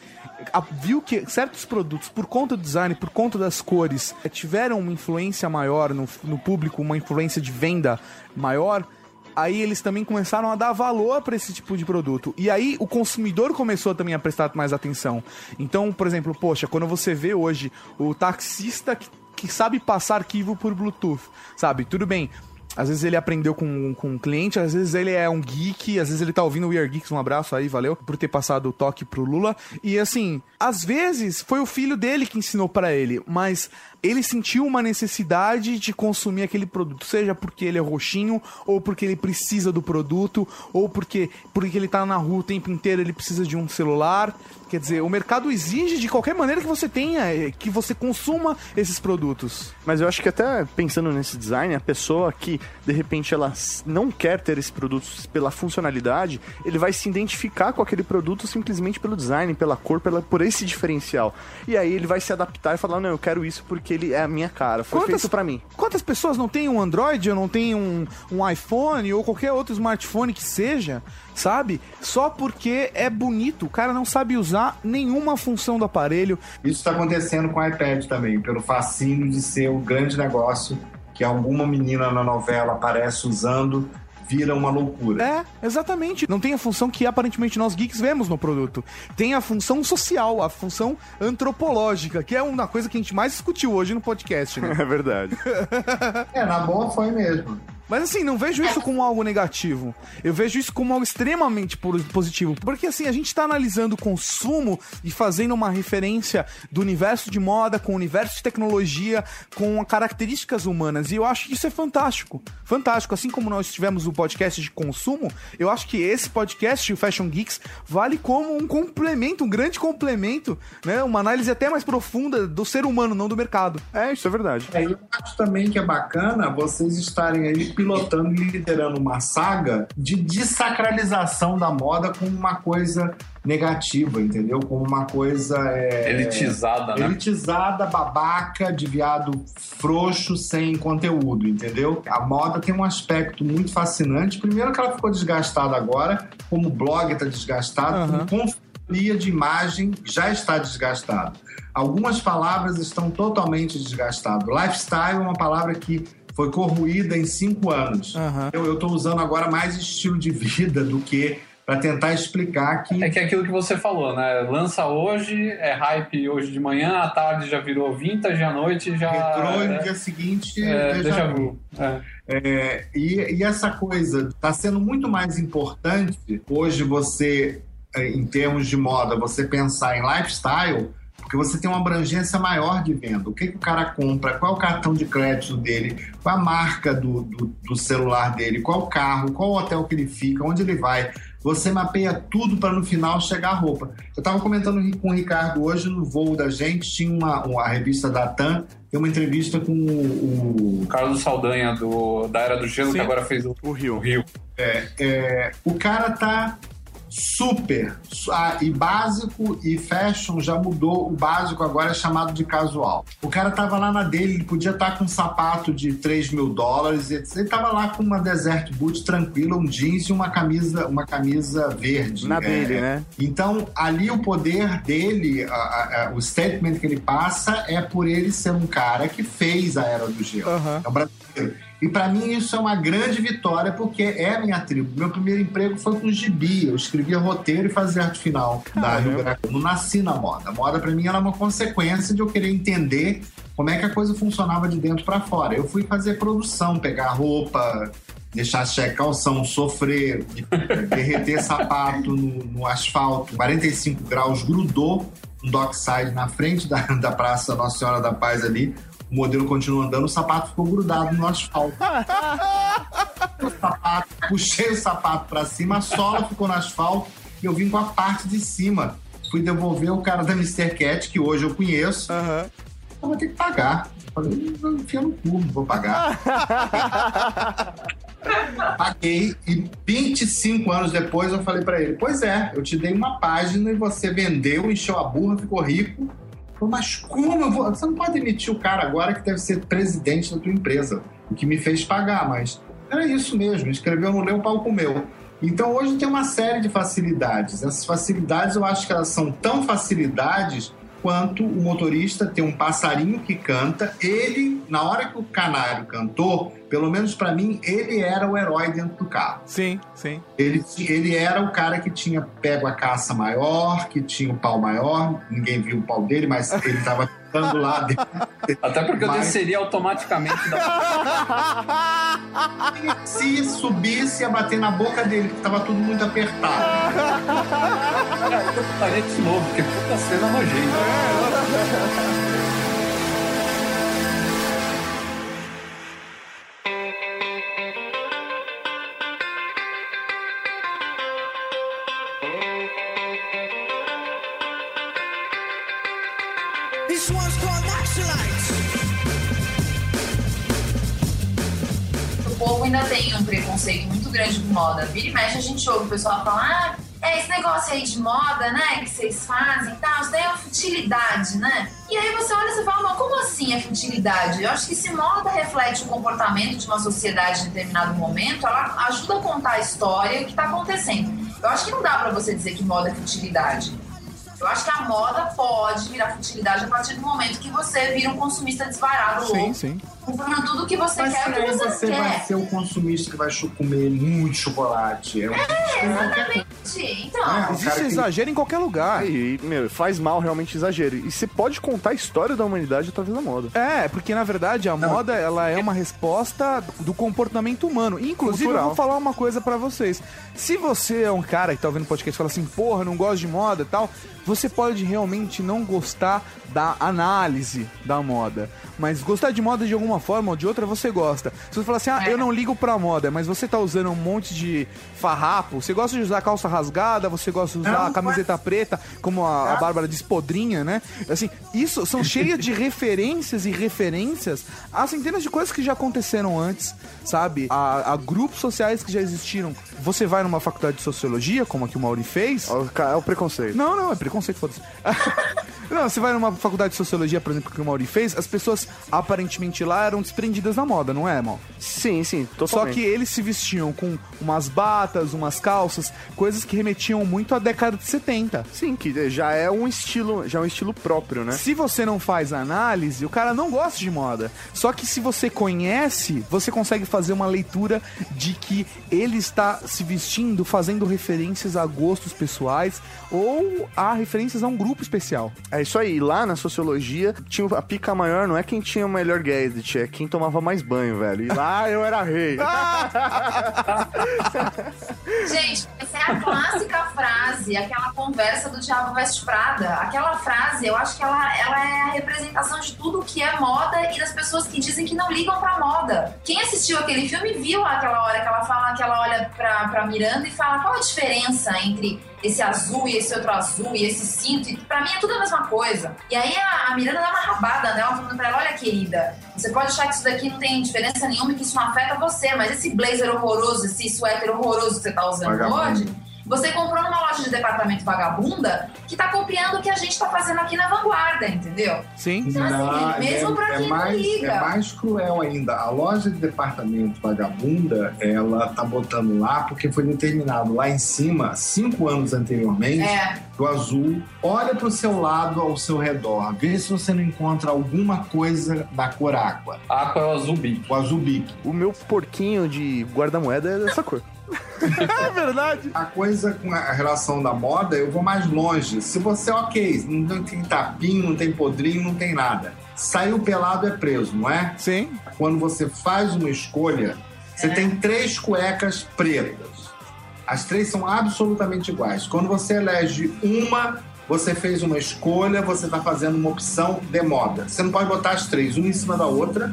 viu que certos produtos, por conta do design, por conta das cores, tiveram uma influência maior no, no público, uma influência de venda maior, aí eles também começaram a dar valor para esse tipo de produto. E aí o consumidor começou também a prestar mais atenção. Então, por exemplo, poxa, quando você vê hoje o taxista que, que sabe passar arquivo por Bluetooth, sabe? Tudo bem. Às vezes ele aprendeu com, com um cliente, às vezes ele é um geek, às vezes ele tá ouvindo o We Are Geeks. Um abraço aí, valeu por ter passado o toque pro Lula. E assim, às vezes foi o filho dele que ensinou pra ele, mas ele sentiu uma necessidade de consumir aquele produto, seja porque ele é roxinho, ou porque ele precisa do produto, ou porque, porque ele tá na rua o tempo inteiro, ele precisa de um celular. Quer dizer, o mercado exige de qualquer maneira que você tenha, eh, que você consuma esses produtos. Mas eu acho que até pensando nesse design, a pessoa que de repente ela não quer ter esse produto pela funcionalidade, ele vai se identificar com aquele produto simplesmente pelo design, pela cor, pela, por esse diferencial. E aí ele vai se adaptar e falar: não, eu quero isso porque ele é a minha cara, foi Quantas- feito pra mim. Quantas pessoas não têm um Android, ou não têm um, um iPhone, ou qualquer outro smartphone que seja, sabe? Só porque é bonito. O cara não sabe usar nenhuma função do aparelho. Isso está acontecendo com o iPad também, pelo fascínio de ser o grande negócio que alguma menina na novela aparece usando, vira uma loucura. É, exatamente. Não tem a função que aparentemente nós geeks vemos no produto. Tem a função social, a função antropológica, que é uma coisa que a gente mais discutiu hoje no podcast, né? É verdade. É, na boa foi mesmo. Mas assim, não vejo isso como algo negativo. Eu vejo isso como algo extremamente po- positivo. Porque assim, a gente tá analisando o consumo e fazendo uma referência do universo de moda com o universo de tecnologia, com características humanas. E eu acho que isso é fantástico. Fantástico. Assim como nós tivemos o podcast de consumo, eu acho que esse podcast, o Fashion Geeks, vale como um complemento, um grande complemento, né? Uma análise até mais profunda do ser humano, não do mercado. É, isso é verdade. É, eu acho também que é bacana vocês estarem aí pilotando e liderando uma saga de desacralização da moda como uma coisa negativa, entendeu? Como uma coisa é, Elitizada, né? elitizada, babaca, de viado frouxo, sem conteúdo, entendeu? A moda tem um aspecto muito fascinante. Primeiro que ela ficou desgastada agora, como o blog está desgastado, Aham. como consultoria de imagem já está desgastado. Algumas palavras estão totalmente desgastadas. Lifestyle é uma palavra que foi corroída em cinco anos. Aham. Eu estou usando agora mais estilo de vida do que para tentar explicar que É que é aquilo que você falou, né? Lança hoje, é hype hoje de manhã, à tarde já virou vintage, à noite já. retrô e no é, dia seguinte é, déjà déjà vu. vu. É. É, e, e essa coisa está sendo muito mais importante hoje você, é, em termos de moda, você pensar em lifestyle, porque você tem uma abrangência maior de venda. O que, que o cara compra, qual é o cartão de crédito dele, qual a marca do, do, do celular dele, qual o carro, qual o hotel que ele fica, onde ele vai. Você mapeia tudo para no final chegar a roupa. Eu estava comentando com o Ricardo hoje no voo da gente, tinha uma, uma a revista da TAM, tem uma entrevista com o, o O Carlos Saldanha, do, da Era do Gelo, Sim. que agora fez o, O Rio. o Rio. É, é, o cara tá super. Ah, e básico e fashion já mudou. O básico agora é chamado de casual. O cara tava lá na dele, ele podia estar com um sapato de 3 mil dólares. etc. Ele tava lá com uma Desert Boot tranquila, um jeans e uma camisa, uma camisa verde. Na É, dele, né? Então, ali o poder dele, a- a- a- o statement que ele passa é por ele ser um cara que fez a Era do Gelo. Aham. É um brasileiro. E para mim isso é uma grande vitória porque é a minha tribo. Meu primeiro emprego foi com gibi. Eu escrevia roteiro e fazia arte final da Rio Grande. Eu não nasci na moda. A moda para mim era uma consequência de eu querer entender como é que a coisa funcionava de dentro para fora. Eu fui fazer produção, pegar roupa, deixar cheque calção, sofrer, derreter sapato no, no asfalto, 45 graus, grudou um dockside na frente da, da Praça Nossa Senhora da Paz ali. O modelo continua andando, o sapato ficou grudado no asfalto. O sapato, puxei o sapato pra cima, a sola ficou no asfalto e eu vim com a parte de cima. Fui devolver o cara da Mr. Cat, que hoje eu conheço. Aham. Eu vou ter que pagar. Eu Falei, "Não, enfia no cu, não vou pagar. Paguei e 25 anos depois eu falei pra ele: Pois é, eu te dei uma página e você vendeu, encheu a burra, ficou rico. Mas como eu vou? Você não pode demitir o cara agora que deve ser presidente da tua empresa, o que me fez pagar, mas era isso mesmo, escreveu no meu, pau comeu. Então hoje tem uma série de facilidades. Essas facilidades eu acho que elas são tão facilidades quanto o motorista tem um passarinho que canta. Ele, na hora que o canário cantou, pelo menos para mim, ele era o herói dentro do carro. Sim, sim. Ele, ele era o cara que tinha pego a caça maior, que tinha o pau maior. Ninguém viu o pau dele, mas ele estava cantando lá. Até porque eu Mas- desceria automaticamente da. Se subisse, ia bater na boca dele, que tava tudo muito apertado. Eu putaria de novo, porque puta cena nojenta. Ainda tem um preconceito muito grande com moda. Vira e mexe, a gente ouve o pessoal falar: ah, é esse negócio aí de moda, né? Que vocês fazem e tal, isso daí é uma futilidade, né? E aí você olha e fala: mas como assim é futilidade? Eu acho que se moda reflete o comportamento de uma sociedade em determinado momento, ela ajuda a contar a história o que está acontecendo. Eu acho que não dá pra você dizer que moda é futilidade. Eu acho que a moda pode virar futilidade a partir do momento que você vira um consumista desvarado, Sim, louco, sim. Comprando tudo que você Mas quer, o que você, você não vai quer. ser o consumista que vai comer muito chocolate. É, um Exatamente. Então, É, o Existe que- exagero em qualquer lugar. E, meu, faz mal realmente exagero. E você pode contar a história da humanidade através da moda. É, porque na verdade a moda ela é uma resposta do comportamento humano. Inclusive, Cultural. eu vou falar uma coisa pra vocês. Se você é um cara que tá ouvindo podcast e fala assim, porra, não gosto de moda e tal, você pode realmente não gostar da análise da moda. Mas gostar de moda de alguma forma ou de outra, você gosta. Se você falar assim, ah, eu não ligo pra moda, mas você tá usando um monte de farrapo, você gosta de usar calça rasgada, você gosta de usar Não, camiseta preta, como a, a Bárbara diz, podrinha, né? Assim, isso são cheias de referências e referências a centenas de coisas que já aconteceram antes, sabe? A, a grupos sociais que já existiram. Você vai numa faculdade de sociologia, como a que o Mauri fez. É o preconceito. Não, não, é preconceito, foda-se. Não, você vai numa faculdade de sociologia, por exemplo, que o Mauri fez, as pessoas aparentemente lá eram desprendidas da moda, não é, mal? Sim, sim, Só totalmente. que eles se vestiam com umas batas, umas calças, coisas que remetiam muito à década de 70. Sim, que já é um estilo, já é um estilo próprio, né? Se você não faz análise, o cara não gosta de moda. Só que se você conhece, você consegue fazer uma leitura de que ele está se vestindo fazendo referências a gostos pessoais ou a referências a um grupo especial. É isso aí. Lá na sociologia, tinha a pica maior, não é quem tinha o melhor gadget, é quem tomava mais banho, velho. E lá eu era rei. gente, essa é a clássica frase, aquela conversa do Diabo Veste Prada. Aquela frase, eu acho que ela, ela é a representação de tudo que é moda e das pessoas que dizem que não ligam pra moda. Quem assistiu aquele filme viu aquela hora que ela fala que ela olha pra, pra Miranda e fala qual a diferença entre esse azul e esse outro azul e esse cinto. E pra mim é tudo a mesma coisa. E aí a, a Miranda dá uma rabada nela, falando pra ela: olha, querida, você pode achar que isso daqui não tem diferença nenhuma e que isso não afeta você, mas esse blazer horroroso, esse suéter horroroso que você tá usando Vagabundo. hoje. Você comprou numa loja de departamento vagabunda que tá copiando o que a gente tá fazendo aqui na vanguarda, entendeu? Sim? Então, assim, mesmo pra quem não mais, liga. é mais cruel ainda. A loja de departamento vagabunda, ela tá botando lá porque foi determinado lá em cima, cinco anos anteriormente, É. do azul. Olha pro seu lado, ao seu redor. Vê se você não encontra alguma coisa da cor água. Aqua é o azul bique. O azul bique. O meu porquinho de guarda-moeda é dessa cor. É verdade. A coisa com a relação da moda, eu vou mais longe. Se você, ok, não tem tapinho, não tem podrinho, não tem nada. Saiu pelado é preso, não é? Sim. Quando você faz uma escolha, você tem três cuecas pretas. As três são absolutamente iguais. Quando você elege uma, você fez uma escolha, você está fazendo uma opção de moda. Você não pode botar as três, uma em cima da outra,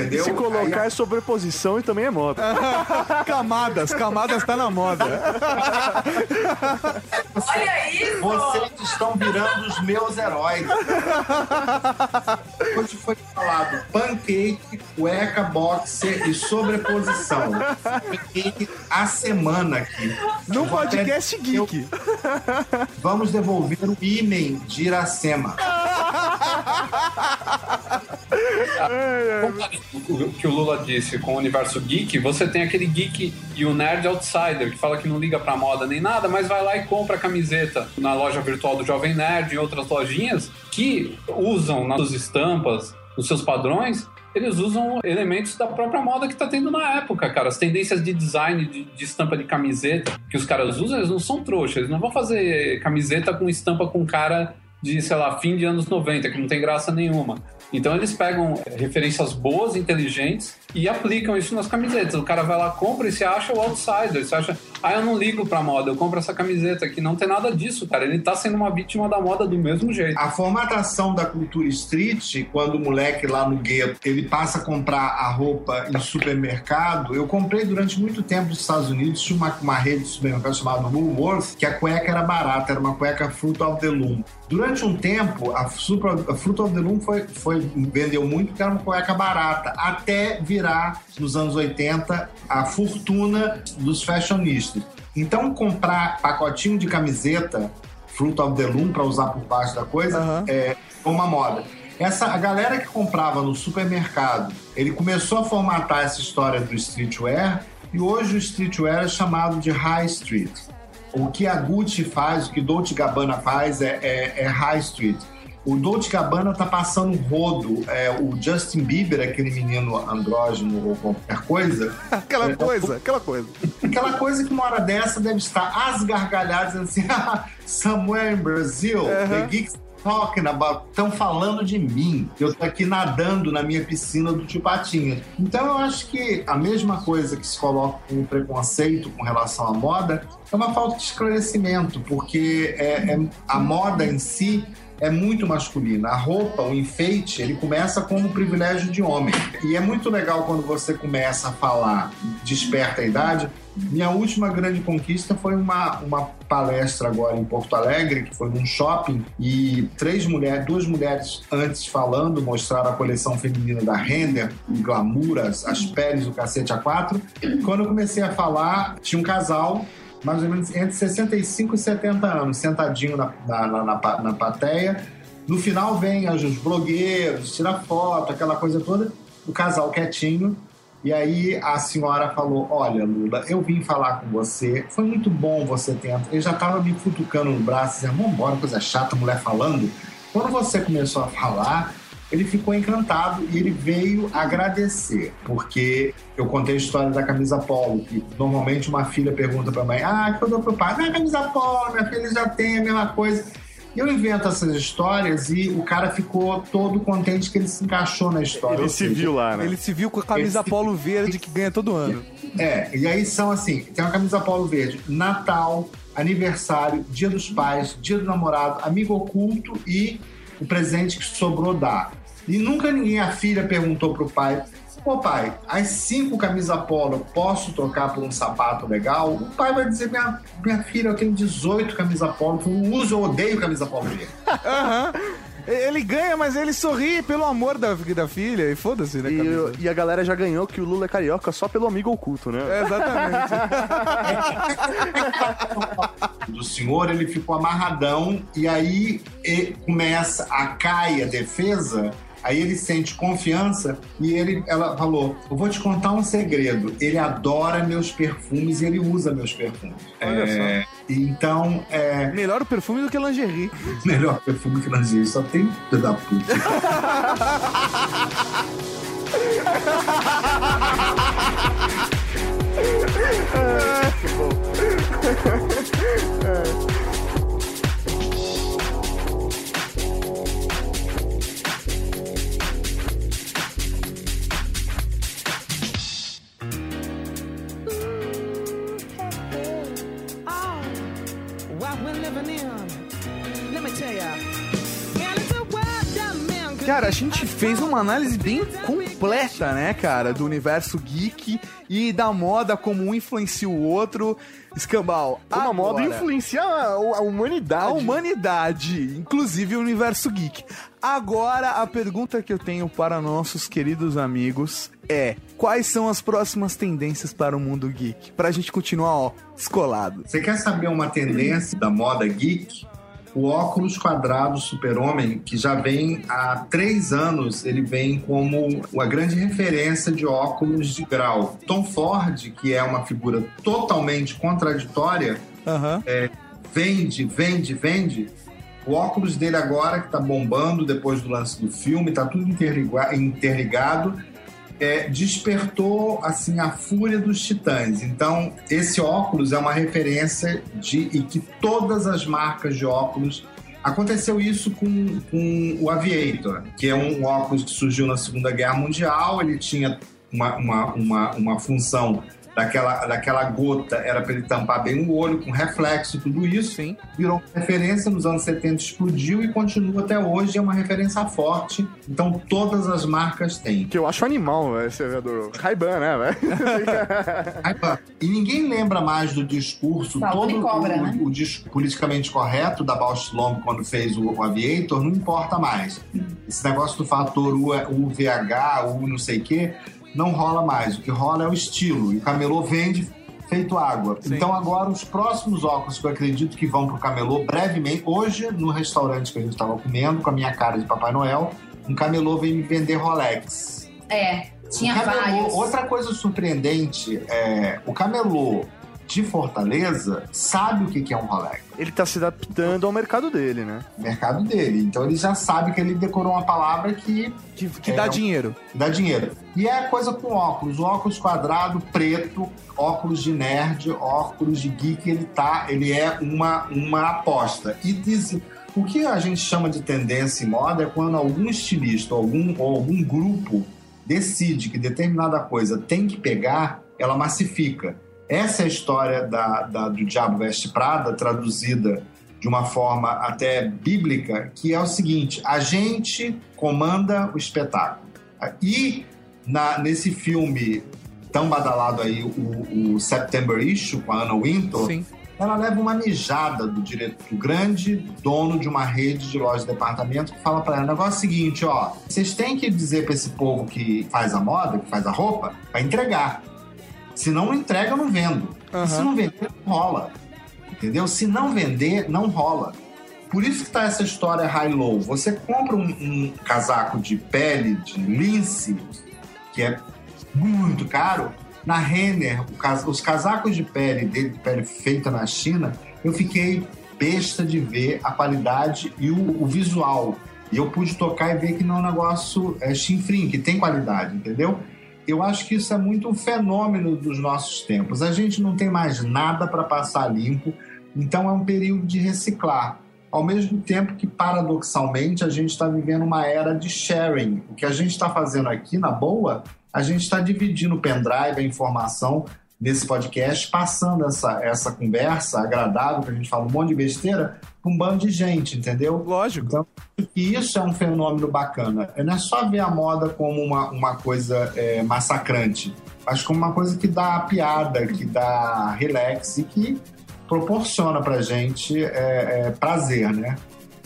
entendeu? Se colocar Aí- é sobreposição e também é moda. Camadas, camadas tá na moda. Olha isso! Vocês estão virando os meus heróis. Hoje foi falado pancake, cueca, boxer e sobreposição. Pancake a semana aqui. Num Vou até- podcast geek. Vamos devolver o ímen de Iracema. o que o Lula disse com o universo geek, você tem aquele geek e o nerd outsider que fala que não liga pra moda nem nada, mas vai lá e compra a camiseta na loja virtual do Jovem Nerd e outras lojinhas que usam nas suas estampas, nos seus padrões, eles usam elementos da própria moda que tá tendo na época, cara. As tendências de design de, de estampa de camiseta que os caras usam, eles não são trouxas. Eles não vão fazer camiseta com estampa com cara de, sei lá, fim de anos 90, que não tem graça nenhuma. Então eles pegam referências boas, inteligentes e aplicam isso nas camisetas. O cara vai lá, compra e se acha o outsider. Você acha, ah, eu não ligo pra moda, eu compro essa camiseta aqui. Não tem nada disso, cara. Ele tá sendo uma vítima da moda do mesmo jeito. A formatação da cultura street, quando o moleque lá no gueto, ele passa a comprar a roupa em supermercado. Eu comprei durante muito tempo nos Estados Unidos, tinha uma, uma rede de supermercado chamada Woolworth, que a cueca era barata, era uma cueca Fruit of the Loom. Durante um tempo, a, Super, a Fruit of the Loom foi, foi, vendeu muito porque era uma cueca barata, até virar, nos anos 80, a fortuna dos fashionistas. Então, comprar pacotinho de camiseta Fruit of the Loom para usar por baixo da coisa é uma moda. Essa, a galera que comprava no supermercado, ele começou a formatar essa história do streetwear e hoje o streetwear é chamado de high street. O que a Gucci faz, o que Dolce Gabbana faz é, é, é high street. O Dolce Gabbana tá passando rodo. É, o Justin Bieber, aquele menino andrógeno ou qualquer coisa. aquela é, coisa, aquela coisa. Aquela coisa que uma hora dessa deve estar às gargalhadas, assim, somewhere in Brazil, the geeks talking about, estão falando de mim. Eu tô aqui nadando na minha piscina do tio Patinha. Então eu acho que a mesma coisa que se coloca como preconceito com relação à moda é uma falta de esclarecimento, porque é, é- a moda em si é muito masculina. A roupa, o enfeite, ele começa como um privilégio de homem. E é muito legal quando você começa a falar, desperta a idade. Minha última grande conquista foi uma, uma palestra agora em Porto Alegre, que foi num shopping, e três mulheres, duas mulheres antes falando, mostraram a coleção feminina da Render, o glamour, as, peles, o cacete a quatro. Quando eu comecei a falar, tinha um casal mais ou menos entre 65 e 70 anos, sentadinho na, na, na, na, na plateia. No final vem os blogueiros, tira foto, aquela coisa toda, o casal quietinho. E aí a senhora falou: Olha, Lula, eu vim falar com você, foi muito bom você ter. Ele já estava me futucando no braço, dizendo: Vamos embora, coisa chata, mulher falando. Quando você começou a falar, ele ficou encantado e ele veio agradecer, porque eu contei a história da camisa polo, que normalmente uma filha pergunta para a mãe: Ah, que eu dou pro pai? Não, camisa polo, minha filha já tem a mesma coisa. E eu invento essas histórias e o cara ficou todo contente que ele se encaixou na história. Ele se viu lá, né? Ele se viu com a camisa Esse- polo verde que ganha todo ano. É, e aí são assim: tem uma camisa polo verde, Natal, aniversário, Dia dos Pais, Dia do Namorado, amigo oculto e o presente que sobrou dá. E nunca ninguém, a filha perguntou pro pai: Pô, pai, as cinco camisa polo eu posso trocar por um sapato legal? O pai vai dizer: Minha, minha filha, eu tenho 18 camisa polo, eu uso, eu odeio camisa polo. Aham. Ele ganha, mas ele sorri pelo amor da, da filha e foda-se, né? E, e a galera já ganhou que o Lula é carioca só pelo amigo oculto, né? É, exatamente. do senhor, ele ficou amarradão e aí e- começa a cai a defesa. Aí ele sente confiança e ele, ela falou: Eu vou te contar um segredo. Ele adora meus perfumes e ele usa meus perfumes. Olha É, Então, é Melhor o perfume do que lingerie. melhor perfume que lingerie. Só tem da puta. What Cara, a gente fez uma análise bem completa, né, cara, do universo geek e da moda como um influencia o outro. Escambau, Uma moda agora, influencia a, a humanidade. a humanidade, inclusive o universo geek. Agora, a pergunta que eu tenho para nossos queridos amigos é: quais são as próximas tendências para o mundo geek? Pra gente continuar, ó, descolado. Você quer saber uma tendência da moda geek? O óculos quadrado super-homem, que já vem há três anos, ele vem como uma grande referência de óculos de grau. Tom Ford, que é uma figura totalmente contraditória, Aham. vende, vende, vende. O óculos dele agora, que tá bombando depois do lance do filme, tá tudo interliga- interligado, é, despertou assim a fúria dos titãs. Então, esse óculos é uma referência de e que todas as marcas de óculos Aconteceu isso com, com o Aviator, que é um óculos que surgiu na Segunda Guerra Mundial. Ele tinha uma, uma, uma, uma função daquela, daquela gota, era para ele tampar bem o olho, com reflexo, tudo isso. Sim. Virou uma referência, nos anos 70 explodiu e continua até hoje. É uma referência forte. Então todas as marcas têm. Que eu acho animal esse aviador. Ray-Ban, né, velho? E ninguém lembra mais do discurso todo cobra, o, né? o politicamente correto da Bausch Lomb quando fez o, o Aviator, não importa mais. Esse negócio do fator U, UVH, U não sei o quê, não rola mais. O que rola é o estilo. E o camelô vende feito água. Então agora os próximos óculos que eu acredito que vão pro camelô brevemente, hoje no restaurante que a gente estava comendo com a minha cara de Papai Noel, um camelô veio me vender Rolex. É, tinha O camelô- vários. Outra coisa surpreendente é o camelô de Fortaleza sabe o que é um Rolex. Ele tá se adaptando ao mercado dele, né? O mercado dele. Então ele já sabe que ele decorou uma palavra que Que, que É, dá dinheiro. dá dinheiro. E é a coisa com óculos. O óculos quadrado, preto, óculos de nerd, óculos de geek, ele tá. Ele é uma, uma aposta. E diz, o que a gente chama de tendência em moda é quando algum estilista algum, ou algum grupo decide que determinada coisa tem que pegar, ela massifica. Essa é a história da, da- do Diabo Veste Prada, traduzida de uma forma até bíblica, que é o seguinte: a gente comanda o espetáculo. E na- nesse filme tão badalado aí, o, o September Issue, com a Anna Wintour, Sim. ela leva uma mijada do, do grande dono de uma rede de lojas de departamento que fala para ela: o negócio é o seguinte, ó, vocês têm que dizer para esse povo que faz a moda, que faz a roupa, para entregar. Se não entrega, eu não vendo. E se não vender, não rola. Entendeu? Se não vender, não rola. Por isso que tá essa história high-low. Você compra um, um casaco de pele, de lince, que é muito caro. Na Renner, o cas- os casacos de pele dele, de pele feita na China, eu fiquei besta de ver a qualidade e o, o visual. E eu pude tocar e ver que não é um negócio é, chinfrim, que tem qualidade, entendeu? Eu acho que isso é muito um fenômeno dos nossos tempos. A gente não tem mais nada para passar limpo, então é um período de reciclar. Ao mesmo tempo que, paradoxalmente, a gente está vivendo uma era de sharing. O que a gente está fazendo aqui, na boa, a gente está dividindo o pendrive, a informação nesse podcast, passando essa, essa conversa agradável, que a gente fala um monte de besteira, com um bando de gente, entendeu? Lógico. Então, e isso é um fenômeno bacana. Não é só ver a moda como uma, uma coisa é, massacrante, mas como uma coisa que dá piada, que dá relax e que proporciona pra gente é, é, prazer, né?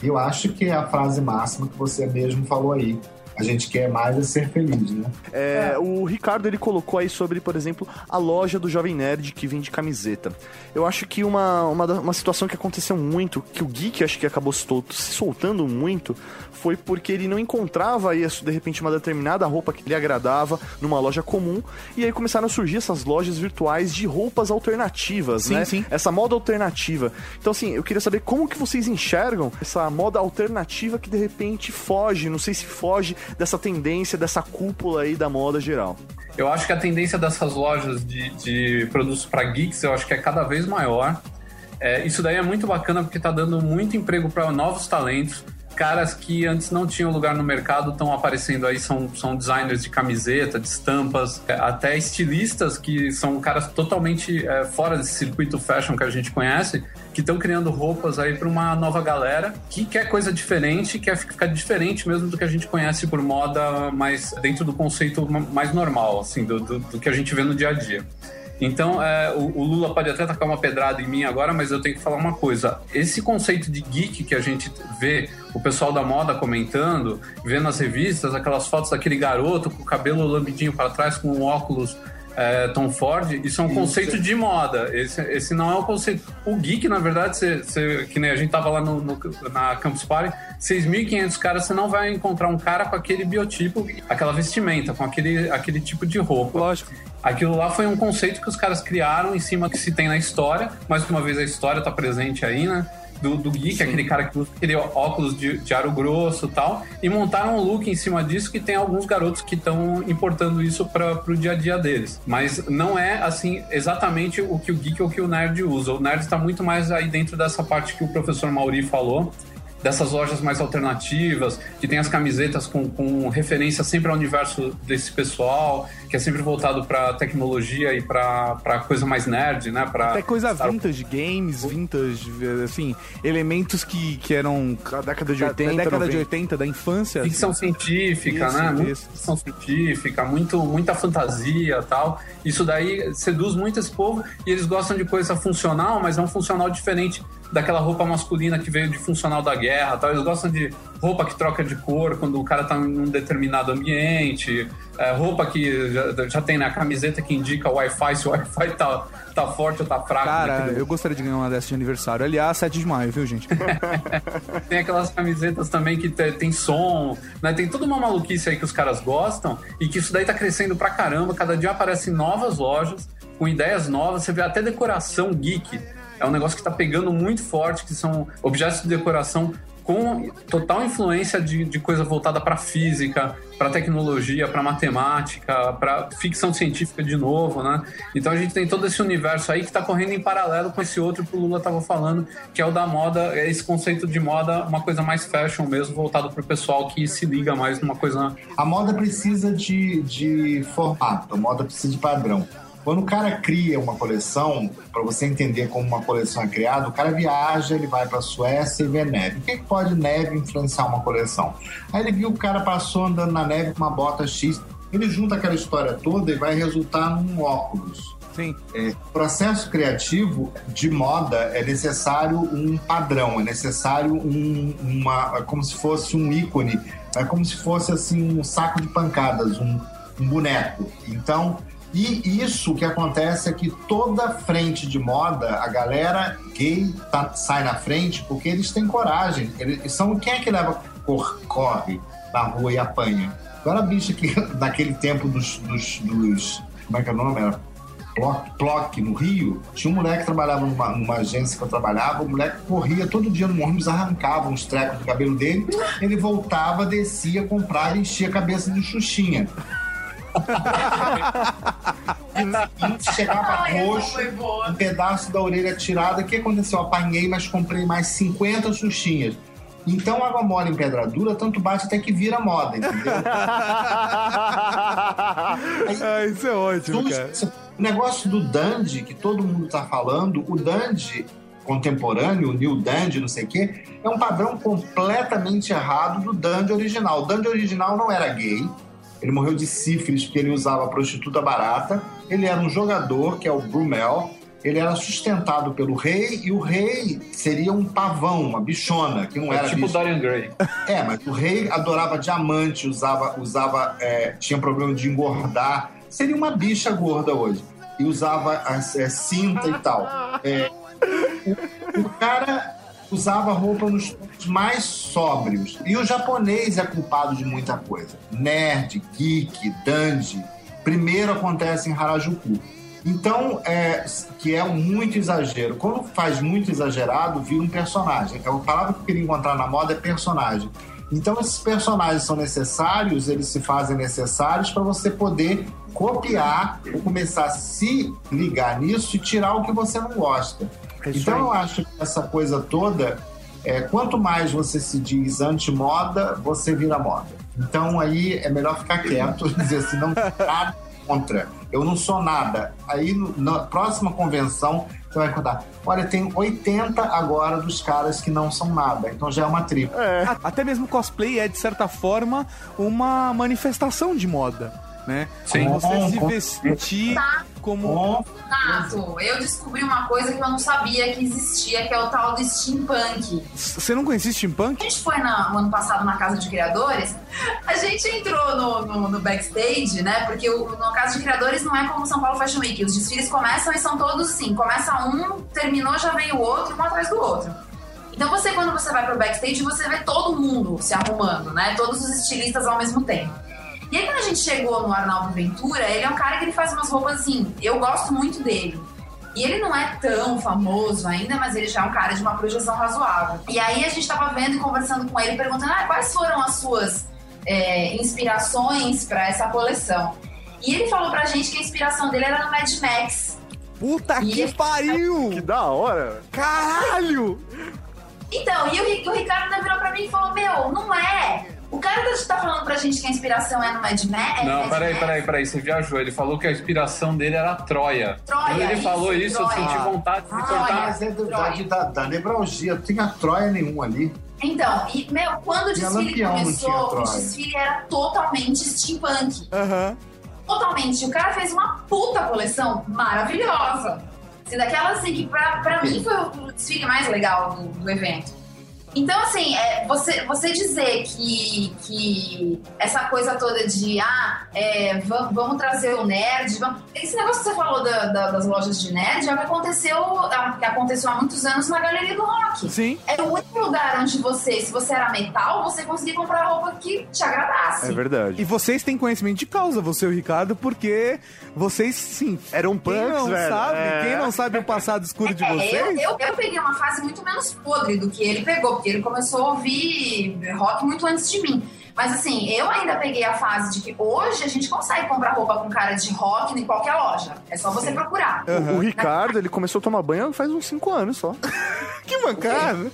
E eu acho que é a frase máxima que você mesmo falou aí. A gente quer mais é ser feliz, né? É, O Ricardo ele colocou aí sobre, por exemplo, a loja do Jovem Nerd que vende camiseta. Eu acho que uma, uma, uma situação que aconteceu muito, que o Geek acho que acabou se soltando muito, foi porque ele não encontrava aí, de repente, uma determinada roupa que lhe agradava numa loja comum. E aí começaram a surgir essas lojas virtuais de roupas alternativas, Sim, né? sim. Essa moda alternativa. Então, assim, eu queria saber como que vocês enxergam essa moda alternativa que de repente foge, não sei se foge dessa tendência, dessa cúpula aí da moda geral. Eu acho que a tendência dessas lojas de, de produtos para geeks, eu acho que é cada vez maior. É, isso daí é muito bacana porque está dando muito emprego para novos talentos. Caras que antes não tinham lugar no mercado estão aparecendo aí, são, são designers de camiseta, de estampas, é, até estilistas que são caras totalmente é, fora desse circuito fashion que a gente conhece, que estão criando roupas aí para uma nova galera que quer coisa diferente, quer ficar diferente mesmo do que a gente conhece por moda, mas dentro do conceito ma- mais normal, assim, do, do, do que a gente vê no dia a dia. Então, é, o, o Lula pode até tacar uma pedrada em mim agora, mas eu tenho que falar uma coisa. Esse conceito de geek que a gente vê o pessoal da moda comentando, vê nas revistas, aquelas fotos daquele garoto com o cabelo lambidinho para trás, com um óculos é, Tom Ford, isso é um conceito de moda. Esse, esse não é o conceito. O geek, na verdade, você, você- que nem a gente tava lá no, no- na Campus Party, 6.500 caras, você não vai encontrar um cara com aquele biotipo, aquela vestimenta, com aquele, aquele tipo de roupa. Lógico. Aquilo lá foi um conceito que os caras criaram em cima que se tem na história. Mais uma vez, a história tá presente aí, né? Do, do geek, aquele cara que usa aquele óculos de, de aro grosso e tal. E montaram um look em cima disso que tem alguns garotos que estão importando isso para pro dia a dia deles. Mas não é, assim, exatamente o que o geek ou o que o nerd usa. O nerd está muito mais aí dentro dessa parte que o professor Mauri falou, dessas lojas mais alternativas, que tem as camisetas com, com referência sempre ao universo desse pessoal, que é sempre voltado para tecnologia e para coisa mais nerd, né? Pra, Até coisa sabe? vintage, games, vintage, assim, elementos que, que eram Da década de da, 80, da década de 90. 80, da infância. Ficção científica, Isso, né? Muita isso. ficção científica, muito, muita fantasia tal. Isso daí seduz muito esse povo e eles gostam de coisa funcional, mas é um funcional diferente daquela roupa masculina que veio de funcional da guerra tal. Eles gostam de roupa que troca de cor quando o cara tá em um determinado ambiente, é, roupa que já, já tem na camiseta que indica o Wi-Fi, se o Wi-Fi tá, tá forte ou tá fraco. Cara, naquele- eu gostaria de ganhar uma dessas de aniversário. Aliás, 7 de maio, viu, gente? Tem aquelas camisetas também que te- tem som, né? Tem toda uma maluquice aí que os caras gostam e que isso daí tá crescendo pra caramba. Cada dia aparecem novas lojas com ideias novas. Você vê até decoração geek. É um negócio que tá pegando muito forte, que são objetos de decoração com total influência de, de coisa voltada para física, para tecnologia, para matemática, para ficção científica de novo, né? Então a gente tem todo esse universo aí que está correndo em paralelo com esse outro que o Lula estava falando, que é o da moda, é esse conceito de moda, uma coisa mais fashion mesmo, voltado para o pessoal que se liga mais numa coisa A moda precisa de, de formato, a moda precisa de padrão. Quando o cara cria uma coleção, para você entender como uma coleção é criada, o cara viaja, ele vai para a Suécia e vê neve. O que, que pode neve influenciar uma coleção? Aí ele viu que o cara passou andando na neve com uma bota X, ele junta aquela história toda e vai resultar num óculos. Sim. É, processo criativo de moda é necessário um padrão, é necessário um, uma, é como se fosse um ícone, é como se fosse assim um saco de pancadas, um, um boneco. Então, e isso que acontece é que toda frente de moda, a galera gay tá- sai na frente porque eles têm coragem. Eles são quem é que leva cor, corre na rua e apanha? Agora a bicha que naquele tempo dos, dos, dos como é que é o nome? Era Ploc, Ploc, no Rio, tinha um moleque que trabalhava numa, numa agência que eu trabalhava, o moleque corria todo dia no ônibus, arrancava uns trecos do cabelo dele, ele voltava, descia, comprava e enchia a cabeça de Xuxinha. Chegava Ai, roxo, um pedaço da orelha tirada. O que aconteceu? Apanhei, mas comprei mais 50 Xuxinhas. Então, água mole em pedra dura, tanto bate até que vira moda, entendeu? Ah, isso é ótimo, cara. O negócio do Dandy, que todo mundo tá falando, o Dandy contemporâneo, o New Dandy, não sei o quê, é um padrão completamente errado do Dandy original. O Dandy original não era gay, ele morreu de sífilis porque ele usava prostituta barata, ele era um jogador, que é o Brumel, ele era sustentado pelo rei, e o rei seria um pavão, uma bichona, que não É era tipo bicho. Dorian Gray. É, mas o rei adorava diamante, usava, usava é, tinha problema de engordar. Seria uma bicha gorda hoje. E usava é, cinta e tal. É, o, o cara usava roupa nos mais sóbrios. E o japonês é culpado de muita coisa. Nerd, geek, dandy. Primeiro acontece em Harajuku. Então, é, que é muito exagero. Quando faz muito exagerado, vira um personagem. A palavra que eu queria encontrar na moda é personagem. Então, esses personagens são necessários, eles se fazem necessários para você poder copiar ou começar a se ligar nisso e tirar o que você não gosta. É então, eu acho que essa coisa toda, é, quanto mais você se diz anti-moda, você vira moda. Então, aí é melhor ficar quieto, dizer assim, não nada contra. Eu não sou nada. Aí, na próxima convenção, você vai contar. Olha, tem 80 agora dos caras que não são nada. Então já é uma tribo. A- Até mesmo cosplay é, de certa forma, uma manifestação de moda, né? Sim. Você se Com- vestir Tá. como... Nato, eu descobri uma coisa que eu não sabia que existia, que é o tal do steampunk. Você não conhecia steampunk? A gente foi na- no ano passado na Casa de Criadores, a gente entrou no, no- no backstage, né? Porque o, no Casa de Criadores não é como o São Paulo Fashion Week. Os desfiles começam e são todos assim. Começa um, terminou, já vem o outro, um atrás do outro. Então você, quando você vai pro backstage, você vê todo mundo se arrumando, né? Todos os estilistas ao mesmo tempo. E aí quando a gente chegou no Arnaldo Ventura, ele é um cara que ele faz umas roupas assim, eu gosto muito dele. E ele não é tão famoso ainda, mas ele já é um cara de uma projeção razoável. E aí a gente tava vendo e conversando com ele, perguntando ah, quais foram as suas é, inspirações para essa coleção. E ele falou pra gente que a inspiração dele era no Mad Max. Puta E que pariu! Que da hora. Caralho! Então, e o, o Ricardo ainda virou pra mim e falou: Meu, não é. O cara tá, tá falando pra gente que a inspiração é no Mad Max. Não, Mad peraí, Max. peraí, peraí, você viajou. Ele falou que a inspiração dele era Troia. Troia, Quando ele isso, falou isso, eu Troia. senti vontade de Ah, contar. Mas é do- da, da, nevralgia, não tinha Troia nenhum ali. Então, e, meu, quando o desfile tinha começou, o desfile era totalmente steampunk. Aham. Totalmente. O cara fez uma puta coleção maravilhosa. Assim, daquelas assim, que pra, pra mim foi o desfile mais legal do, do evento. Então, assim, é, você, você dizer que, que essa coisa toda de ah, é, vamos, vamos trazer o nerd. Vamos... Esse negócio que você falou da- da- das lojas de nerd é o que aconteceu, é o que aconteceu há muitos anos na Galeria do Rock. Sim. Era o único lugar onde você, se você era metal, você conseguia comprar roupa que te agradasse. É verdade. E vocês têm conhecimento de causa, você e o Ricardo, porque vocês, sim, Eram quem punks, não velho. sabe, É. quem não sabe o passado escuro de É, vocês... eu, eu, eu peguei uma fase muito menos podre do que ele pegou, porque ele começou a ouvir rock muito antes de mim. Mas assim, eu ainda peguei a fase de que hoje a gente consegue comprar roupa com cara de rock em qualquer loja. É só você procurar. O, o Ricardo, ele começou a tomar banho faz uns 5 anos só. Que mancada!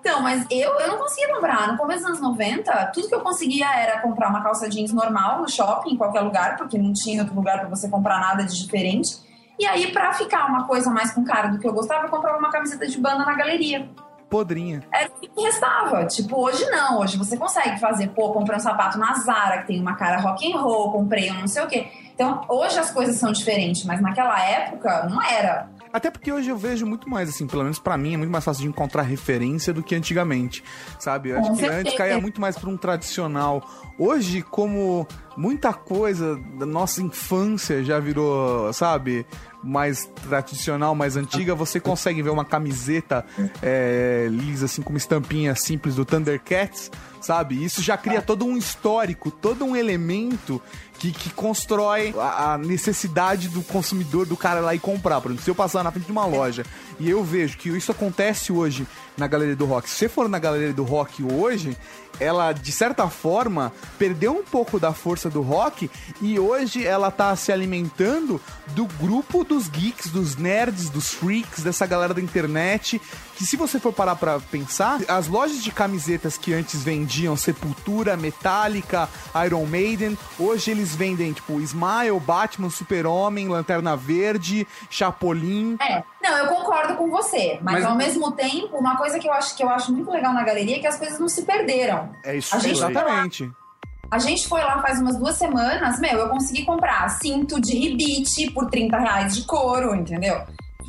Então, mas eu, eu não conseguia comprar. No começo dos anos 90, tudo que eu conseguia era comprar uma calça jeans normal no shopping, em qualquer lugar, porque não tinha outro lugar pra você comprar nada de diferente. E aí, pra ficar uma coisa mais com cara do que eu gostava, eu comprava uma camiseta de banda na galeria. Podrinha. Era o que restava. Tipo, hoje não. Hoje você consegue fazer, pô, comprei um sapato na Zara, que tem uma cara rock and roll, comprei um não sei o quê. Então, hoje as coisas são diferentes, mas naquela época não era. Até porque hoje eu vejo muito mais, assim, pelo menos pra mim, é muito mais fácil de encontrar referência do que antigamente, sabe? Eu acho que antes caía muito mais pra um tradicional. Hoje, como muita coisa da nossa infância já virou, sabe? Mais tradicional, mais antiga, você consegue ver uma camiseta é, lisa, assim, com uma estampinha simples do Thundercats, sabe? Isso já cria todo um histórico, todo um elemento que, que constrói a, a necessidade do consumidor, do cara lá e comprar. Por exemplo, se eu passar na frente de uma loja e eu vejo que isso acontece hoje na Galeria do Rock, se você for na Galeria do Rock hoje, ela, de certa forma, perdeu um pouco da força do rock e hoje ela tá se alimentando do grupo dos geeks, dos nerds, dos freaks, dessa galera da internet. Que se você for parar pra pensar, as lojas de camisetas que antes vendiam Sepultura, Metallica, Iron Maiden, hoje eles vendem tipo Smile, Batman, Super-Homem, Lanterna Verde, Chapolin. É, não, eu concordo com você, mas, Mas- ao mesmo tempo, uma coisa que eu acho que eu acho muito legal na galeria é que as coisas não se perderam. É isso A gente. Exatamente. A gente foi lá faz umas duas semanas, meu, eu consegui comprar cinto de ribite por 30 reais de couro, entendeu?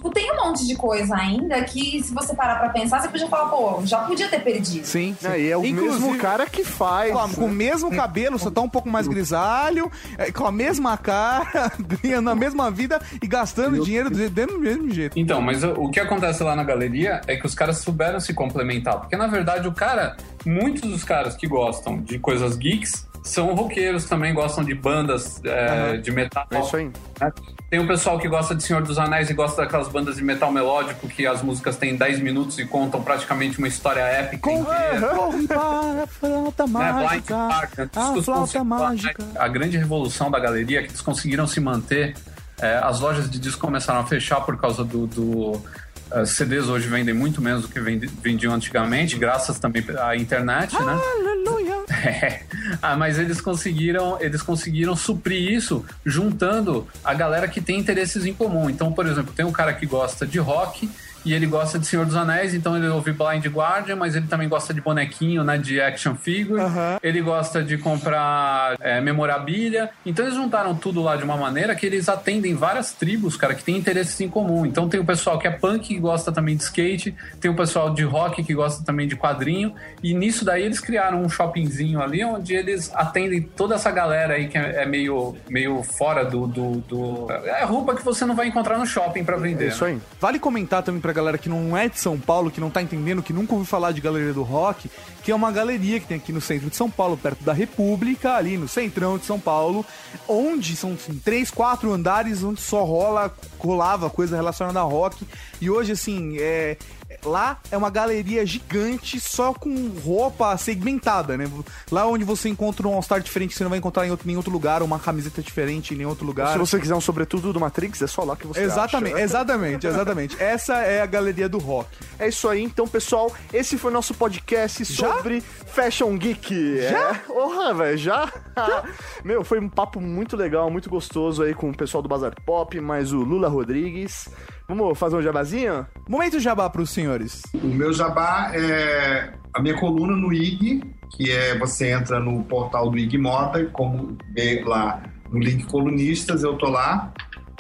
Tipo, tem um monte de coisa ainda que, se você parar pra pensar, você podia falar, pô, já podia ter perdido. Sim. sim. É, e é o Inclusive- mesmo cara que faz. Com, com o mesmo cabelo, só tá um pouco mais grisalho, é, com a mesma cara, ganhando a mesma vida e gastando dinheiro do, do mesmo jeito. Então, mas o, o que acontece lá na galeria é que os caras souberam se complementar. Porque, na verdade, o cara, muitos dos caras que gostam de coisas geeks são roqueiros também, gostam de bandas é, de metal. É isso aí. né? Tem o pessoal que gosta de Senhor dos Anéis e gosta daquelas bandas de metal melódico que as músicas têm 10 minutos e contam praticamente uma história épica inteira. Para a flauta né. Park, A flauta mágica. A grande revolução da galeria é que eles conseguiram se manter. é, as lojas de disco começaram a fechar por causa do. do CDs hoje vendem muito menos do que vendi- vendiam antigamente, graças também à internet, né? Aleluia. É. Ah, mas eles conseguiram, eles conseguiram suprir isso juntando a galera que tem interesses em comum. Então, por exemplo, tem um cara que gosta de rock e ele gosta de Senhor dos Anéis, então ele ouve Blind Guardian, mas ele também gosta de bonequinho, né, de action figure. Aham. Ele gosta de comprar é, memorabilia. Então eles juntaram tudo lá de uma maneira que eles atendem várias tribos, cara, que têm interesses em comum. Então tem o pessoal que é punk que gosta também de skate, tem o pessoal de rock que gosta também de quadrinho. E nisso daí eles criaram um shoppingzinho ali onde eles atendem toda essa galera aí que é, é meio, meio fora do, do, do- É roupa que você não vai encontrar no shopping pra vender. É isso aí. Vale comentar também pra galera que não é de São Paulo, que não tá entendendo, que nunca ouviu falar de Galeria do Rock, que é uma galeria que tem aqui no centro de São Paulo, perto da República, ali no centrão de São Paulo, onde são assim, três, quatro andares onde só rola, rolava coisa relacionada a rock. E hoje, assim, é. Lá é uma galeria gigante só com roupa segmentada, né? Lá onde você encontra um All-Star diferente, você não vai encontrar em outro, em outro lugar, uma camiseta diferente em nenhum outro lugar. Se você quiser um sobretudo do Matrix, é só lá que você Exatamente, acha. exatamente, exatamente. Essa é a galeria do rock. É isso aí, então, pessoal. Esse foi nosso podcast Já? sobre Fashion Geek. Já? É. Porra, velho, já? Meu, foi um papo muito legal, muito gostoso aí com o pessoal do Bazar Pop, mais o Lula Rodrigues. Vamos fazer um jabazinho? Momento jabá pros senhores. O meu jabá é a minha coluna no IG, que é você entra no portal do IG Moda, como vê lá no link colunistas, eu tô lá.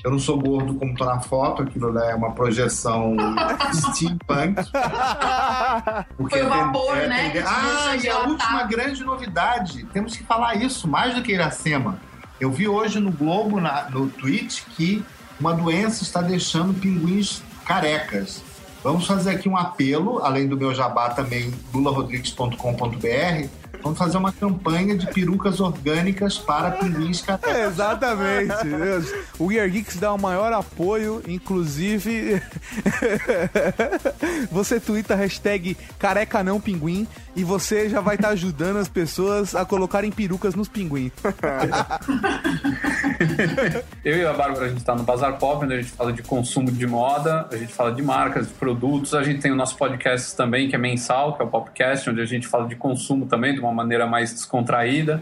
Eu não sou gordo como tô na foto, aquilo lá é uma projeção steampunk. Porque Foi o tem- vapor, é, né, te Ah, e a última grande novidade, temos que falar isso, mais do que Iracema. Eu vi hoje no Globo, na- no Twitch, que uma doença está deixando pinguins carecas. Vamos fazer aqui um apelo, além do meu jabá também, lularodrigues.com.br. Vamos fazer uma campanha de perucas orgânicas para pinguins carecas. Exatamente. o We Are Geeks dá o maior apoio, inclusive você twitta a hashtag careca não pinguim e você já vai estar ajudando as pessoas a colocarem perucas nos pinguins. Eu e a Bárbara, a gente tá no Bazar Pop, onde a gente fala de consumo de moda, a gente fala de marcas, de produtos. A gente tem o nosso podcast também, que é mensal, que é o Popcast, onde a gente fala de consumo também, de uma maneira mais descontraída.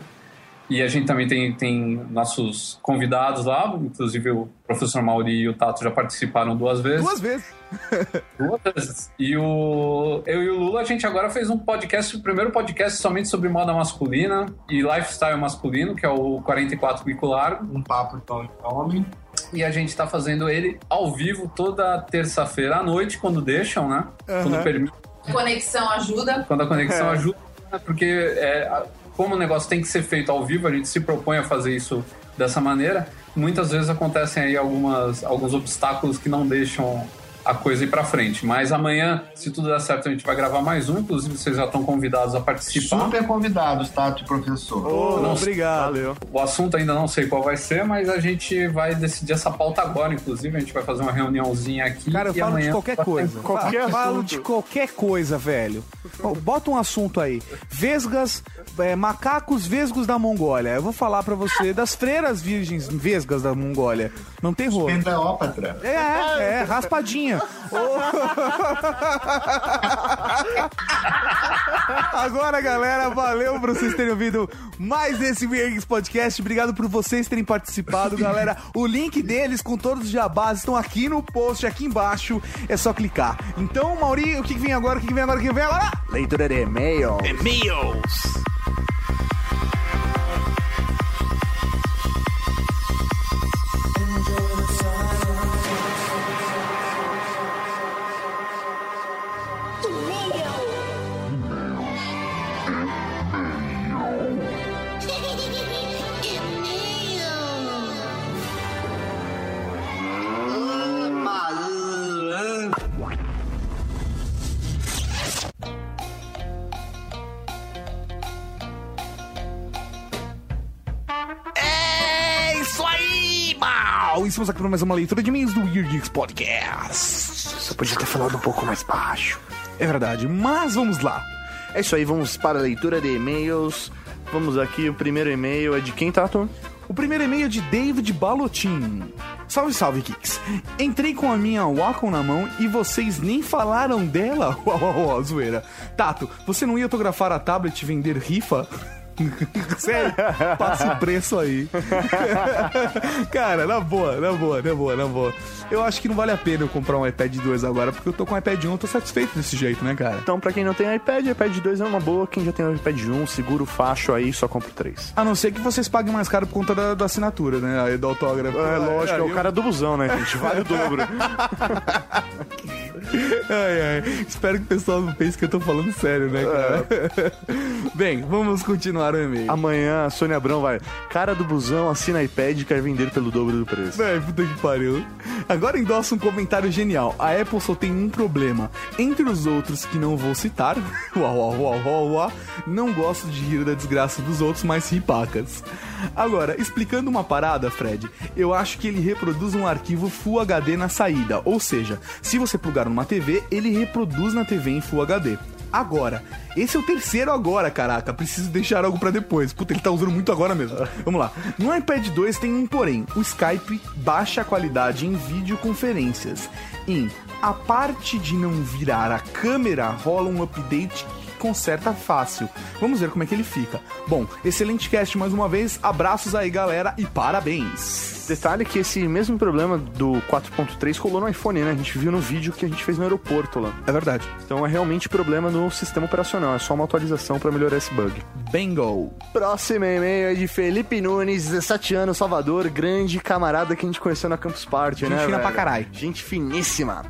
E a gente também tem, tem nossos convidados lá, inclusive o professor Mauri e o Tato já participaram duas vezes. Duas vezes. Duas vezes. E o, eu e o Lula, a gente agora fez um podcast, o primeiro podcast somente sobre moda masculina e lifestyle masculino, que é o 44 Bico Largo. Um papo então de homem. E a gente tá fazendo ele ao vivo toda terça-feira à noite, quando deixam, né? Quando permite, Conexão ajuda. quando a conexão É. ajuda, né? porque é, como o negócio tem que ser feito ao vivo, a gente se propõe a fazer isso dessa maneira. Muitas vezes acontecem aí algumas, alguns obstáculos que não deixam a coisa ir pra frente. Mas amanhã, se tudo der certo, a gente vai gravar mais um. Inclusive, vocês já estão convidados a participar. Super convidados, Tato e professor. Ô, Não, obrigado. Valeu. O assunto ainda não sei qual vai ser, mas a gente vai decidir essa pauta agora, inclusive. A gente vai fazer uma reuniãozinha aqui. Cara, eu e falo de amanhã qualquer coisa. Qualquer falo assunto. de qualquer coisa, velho. Bota um assunto aí. Vesgas, é, macacos vesgos da Mongólia. Eu vou falar pra você das freiras virgens vesgas da Mongólia. Não tem rolo. Penteópatra. É, é, raspadinha. Ô. Agora, galera, valeu por vocês terem ouvido mais esse Weird Podcast. Obrigado por vocês terem participado, galera. O link deles com todos os jabás estão aqui no post, aqui embaixo. É só clicar. Então, Mauri, o que vem agora? O que vem agora? O que vem agora? Leitura de e-mail. E-mails. Estamos aqui para mais uma leitura de e-mails do Weird Geeks Podcast. Você podia ter falado um pouco mais baixo. É verdade, mas vamos lá. É isso aí, vamos para a leitura de e-mails. Vamos aqui, o primeiro e-mail é de quem, Tato? O primeiro e-mail é de David Balotin. Salve, salve, Kicks. Entrei com a minha Wacom na mão e vocês nem falaram dela. Uau, uau, uau, zoeira. Tato, você não ia autografar a tablet e vender rifa? Sério? Passe preço aí. Cara, na boa, na boa, na boa, na boa. Eu acho que não vale a pena eu comprar um iPad 2 agora, porque eu tô com o iPad 1, eu tô satisfeito desse jeito, né, cara? Então, pra quem não tem iPad, iPad 2 é uma boa. Quem já tem o iPad 1, segura o facho aí, só compra o 3. A não ser que vocês paguem mais caro por conta da, da assinatura, né? Aí do autógrafo. É lógico, é o eu- cara do busão, né, gente? Vale o dobro. Ai, ai. Espero que o pessoal não pense que eu tô falando sério, né, cara? Bem, vamos continuar Amanhã a Sônia Abrão vai. Cara do busão assina iPad e quer vender pelo dobro do preço. Ai, puta que pariu. Agora endossa um comentário genial. A Apple só tem um problema. Entre os outros que não vou citar, uau, uau, uau, uau, uau, não gosto de rir da desgraça dos outros, mas ri pacas. Agora, explicando uma parada, Fred, eu acho que ele reproduz um arquivo Full HD na saída. Ou seja, se você plugar lugar numa TV, ele reproduz na TV em Full HD. Agora, esse é o terceiro agora, caraca. Preciso deixar algo pra depois. Puta, ele tá usando muito agora mesmo. Vamos lá. No iPad 2 tem um porém. O Skype baixa a qualidade em videoconferências. Em a parte de não virar a câmera, rola um update que conserta fácil. Vamos ver como é que ele fica. Bom, excelente cast mais uma vez. Abraços aí, galera, e parabéns. Detalhe que esse mesmo problema do 4.3 rolou no iPhone, né? A gente viu no vídeo que a gente fez no aeroporto lá. É verdade. Então é realmente problema no sistema operacional, é só uma atualização pra melhorar esse bug. Bingo. Próximo e-mail é de Felipe Nunes, 17 anos, Salvador, grande camarada que a gente conheceu na Campus Party, Gente né? fina velho? pra caralho. Gente finíssima.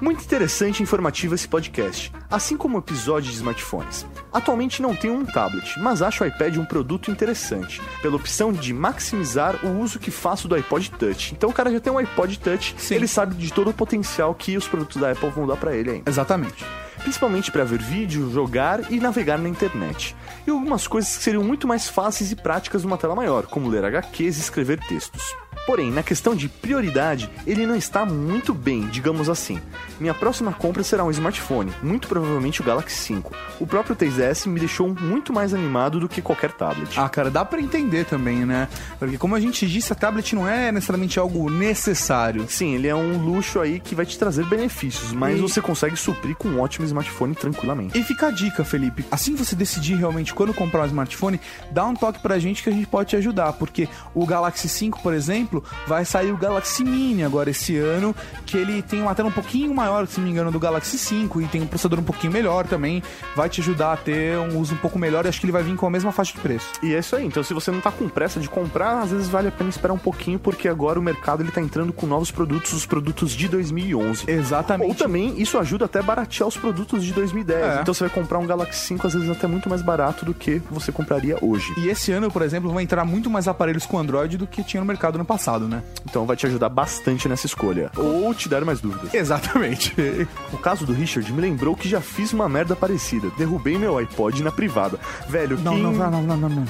Muito interessante e informativo esse podcast, assim como o episódio de smartphones. Atualmente não tenho um tablet, mas acho o iPad um produto interessante, pela opção de maximizar o uso que faço do iPod Touch. Então o cara já tem um iPod Touch, ele sabe de todo o potencial que os produtos da Apple vão dar pra ele ainda. Exatamente. Principalmente para ver vídeo, jogar e navegar na internet. E algumas coisas que seriam muito mais fáceis e práticas numa tela maior, como ler HQs e escrever textos. Porém, na questão de prioridade, ele não está muito bem, digamos assim. Minha próxima compra será um smartphone, muito provavelmente o Galaxy 5. O próprio 3DS me deixou muito mais animado do que qualquer tablet. Ah, cara, dá pra entender também, né? Porque como a gente disse, a tablet não é necessariamente algo necessário. Sim, ele é um luxo aí que vai te trazer benefícios, mas E- você consegue suprir com um ótimo smartphone tranquilamente. E fica a dica, Felipe. Assim que você decidir realmente quando comprar um smartphone, dá um toque pra gente que a gente pode te ajudar. Porque o Galaxy 5, por exemplo, vai sair o Galaxy Mini agora esse ano, que ele tem uma tela um pouquinho maior, se não me engano, do Galaxy 5 e tem um processador um pouquinho melhor também. Vai te ajudar a ter um uso um pouco melhor e acho que ele vai vir com a mesma faixa de preço. E é isso aí. Então, se você não tá com pressa de comprar, às vezes vale a pena esperar um pouquinho, porque agora o mercado ele tá entrando com novos produtos, os produtos de 2011. Exatamente. Ou também, isso ajuda até a baratear os produtos de 2010. É. Então, você vai comprar um Galaxy 5, às vezes até muito mais barato do que você compraria hoje. E esse ano, por exemplo, vai entrar muito mais aparelhos com Android do que tinha no mercado no passado, né? Então, vai te ajudar bastante nessa escolha. Ou te dar mais dúvidas. Exatamente. O caso do Richard me lembrou que já fiz uma merda parecida. Derrubei meu iPod na privada. Velho, Não, quem... não, não, não, não, não, não.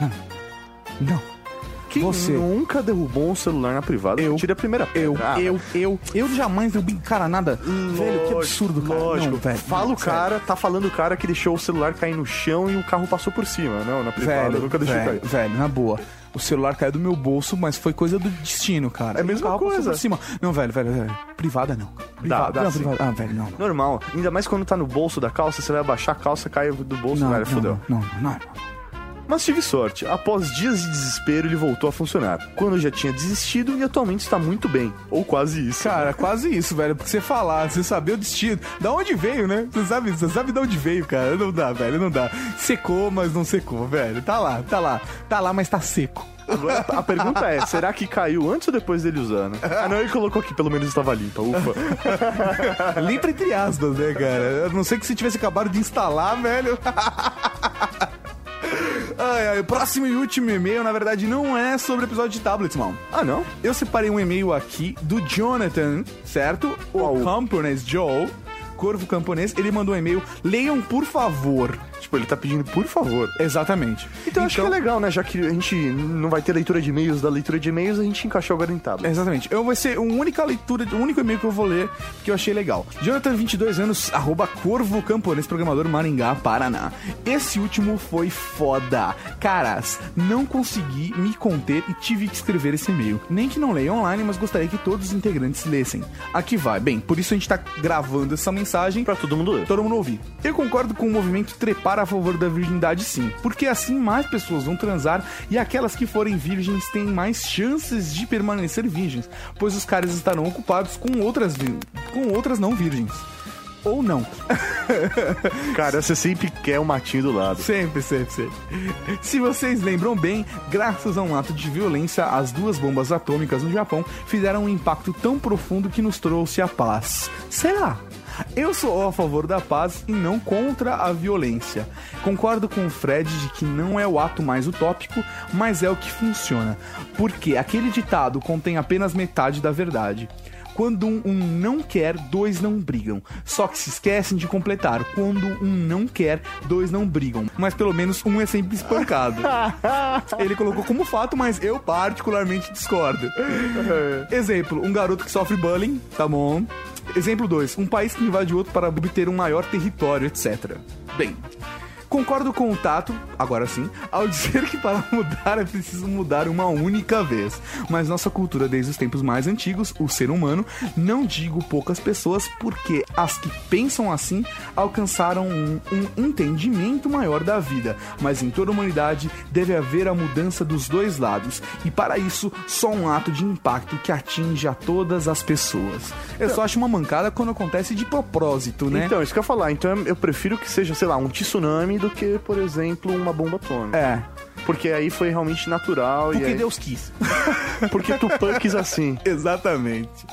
Não. Não. Quem Você. nunca derrubou um celular na privada? Eu. Tire a primeira Eu. Ah, eu, eu, eu jamais derrubei cara nada. velho, que absurdo, cara. Lógico, Não, velho. Fala o não, sério. cara, tá falando o cara que deixou o celular cair no chão e o carro passou por cima. Não, na privada, Velho, nunca deixou velho, cair. velho, na boa. O celular caiu do meu bolso, mas foi coisa do destino, cara. É a mesma coisa. Por cima. Não, velho, velho, velho. Privada não. Privada, dá não, sim. privada. Ah, velho, não. Normal. Ainda mais quando tá no bolso da calça, você vai abaixar a calça, cai do bolso, Não, velho, não, fodeu. não, não, não. Mas tive sorte. Após dias de desespero, ele voltou a funcionar. Quando eu já tinha desistido e atualmente está muito bem. Ou quase isso. Cara, quase isso, velho. Porque você falar, você saber o destino. Da onde veio, né? Você sabe, você sabe de onde veio, cara. Não dá, velho, não dá. Secou, mas não secou, velho. Tá lá, tá lá. Tá lá, mas tá seco. Agora, a pergunta é, será que caiu antes ou depois dele usar, né? Ah, não, ele colocou aqui, pelo menos estava limpa, ufa. Limpa entre aspas, né, cara? A não ser que você tivesse acabado de instalar, velho. Ai, ai, o próximo e último e-mail, na verdade, não é sobre o episódio de tablets, mano. Ah, não? Eu separei um e-mail aqui do Jonathan, certo? O camponês Joe, Corvo Camponês, ele mandou um e-mail. Leiam, por favor. Tipo, ele tá pedindo por favor. Exatamente. Então, acho que é legal, né? Já que a gente não vai ter leitura de e-mails da leitura de e-mails, a gente encaixou agora em tablet. Exatamente. Eu vou ser a única leitura, o único e-mail que eu vou ler que eu achei legal. Jonathan, 22 anos, arroba Corvo Camponês, programador Maringá, Paraná. Esse último foi foda. Caras, não consegui me conter e tive que escrever esse e-mail. Nem que não leia online, mas gostaria que todos os integrantes lessem. Aqui vai. Bem, por isso a gente tá gravando essa mensagem Pra todo mundo ler. todo mundo ouvir. Eu concordo com o movimento trepar a favor da virgindade sim, porque assim mais pessoas vão transar e aquelas que forem virgens têm mais chances de permanecer virgens, pois os caras estarão ocupados com outras com outras não virgens. Ou não. Cara, você sempre quer o matinho do lado. Sempre, sempre, sempre. Se vocês lembram bem, graças a um ato de violência, as duas bombas atômicas no Japão fizeram um impacto tão profundo que nos trouxe a paz. Será? Eu sou a favor da paz e não contra a violência. Concordo com o Fred de que não é o ato mais utópico, mas é o que funciona. Porque aquele ditado contém apenas metade da verdade. Quando um, um não quer, dois não brigam. Só que se esquecem de completar. Quando um não quer, dois não brigam. Mas pelo menos um é sempre espancado. Ele colocou como fato, mas eu particularmente discordo. Exemplo, um garoto que sofre bullying, tá bom. Exemplo 2, um país que invade outro para obter um maior território, etc. Bem, concordo com o Tato, agora sim, ao dizer que para mudar é preciso mudar uma única vez. Mas nossa cultura desde os tempos mais antigos, o ser humano, não digo poucas pessoas, porque as que pensam assim alcançaram um, um entendimento maior da vida. Mas em toda a humanidade deve haver a mudança dos dois lados. E para isso, só um ato de impacto que atinge a todas as pessoas. Eu só acho uma mancada quando acontece de propósito, né? Então, isso que eu ia falar. Então eu prefiro que seja, sei lá, um tsunami do que, por exemplo, uma bomba atômica. É. Porque aí foi realmente natural. Porque e aí... Deus quis. Porque Tupac quis assim. Exatamente.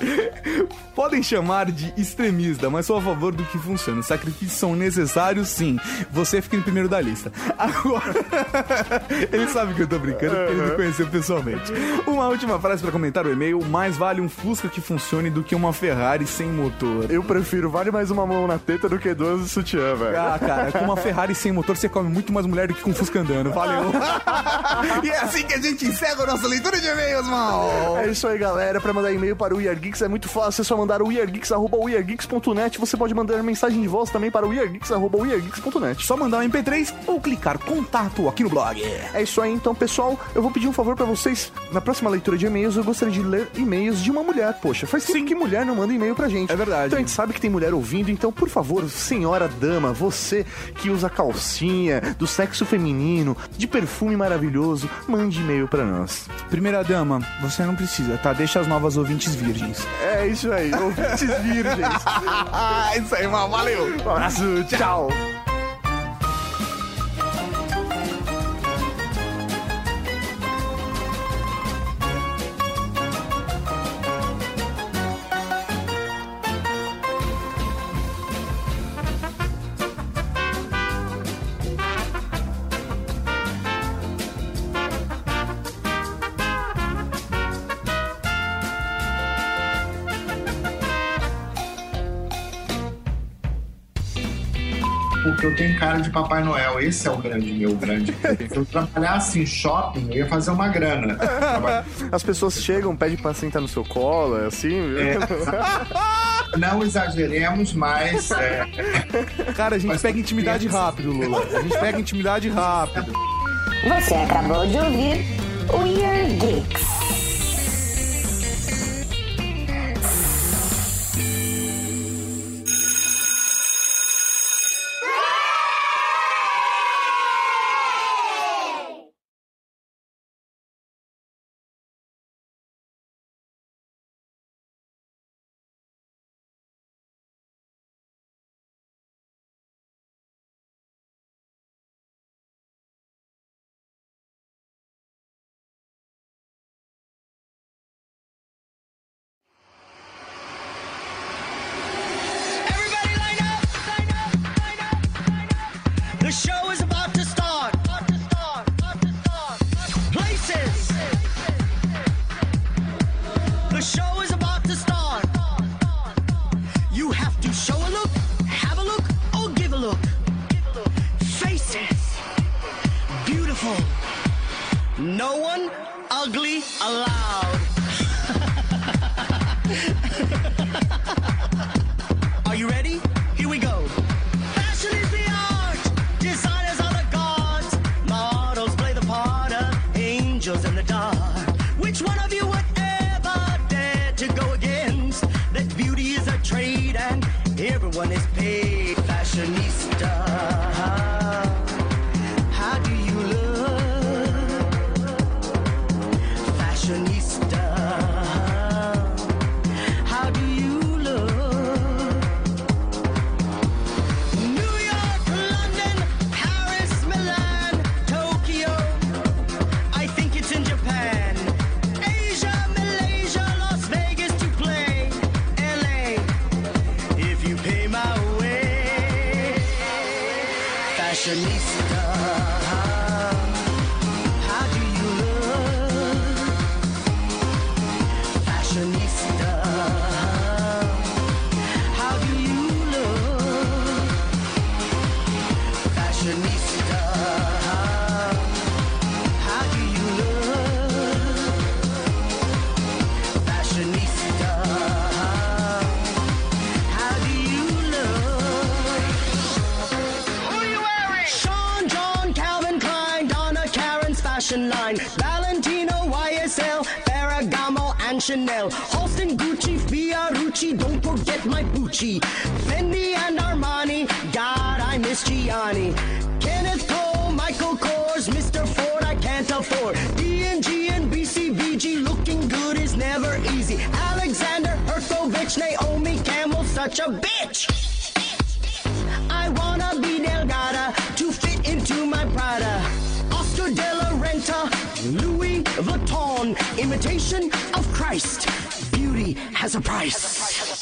Podem chamar de extremista, mas sou a favor do que funciona. Sacrifícios são necessários, sim. Você fica em primeiro da lista. Agora, ele sabe que eu tô brincando porque ele me conheceu pessoalmente. Uma última frase pra comentar o e-mail: mais vale um Fusca que funcione do que uma Ferrari sem motor. Eu prefiro vale mais uma mão na teta do que duas de sutiã, velho. Ah, cara, com uma Ferrari sem motor você come muito mais mulher do que com um Fusca andando. Valeu. e é assim que a gente encerra a nossa leitura de e-mails, mal. É isso aí, galera. Pra mandar e-mail para o We Are Geeks é muito fácil. É só mandar o weargeeks.net. Você pode mandar mensagem de voz também para o weargeeks.net. Só mandar um MP3 ou clicar contato aqui no blog. É isso aí, então, pessoal. Eu vou pedir um favor pra vocês. Na próxima leitura de e-mails, eu gostaria de ler e-mails de uma mulher. Poxa, faz tempo que mulher não manda e-mail pra gente. É verdade. Então a gente sabe que tem mulher ouvindo. Então, por favor, senhora dama, você que usa calcinha do sexo feminino, de perfume maravilhoso, mande e-mail pra nós. Primeira dama, você não precisa, tá? Deixa as novas ouvintes virgens. É isso aí, ouvintes virgens. isso aí, mal. Valeu. Um abraço, tchau. Tenho cara de Papai Noel. Esse é o grande meu grande. Se eu trabalhasse em shopping, eu ia fazer uma grana. As pessoas chegam, pedem pra sentar no seu colo, é assim? É. Não exageremos, mas. é, Cara, a gente Mas- pega intimidade rápido, Lula. A gente pega intimidade rápido. Você acabou de ouvir Weird Geeks. This. Chanel, Halston, Gucci, Fiorucci, don't forget my Gucci. Fendi and Armani, God, I miss Gianni. Kenneth Cole, Michael Kors, Mr. Ford, I can't afford. D&G and BCBG, looking good is never easy. Alexander Herkovich, Naomi Campbell, such a bitch. I wanna be Delgada to fit into my Prada. Oscar de la Renta, Louis Vuitton, imitation Christ. Beauty has a price.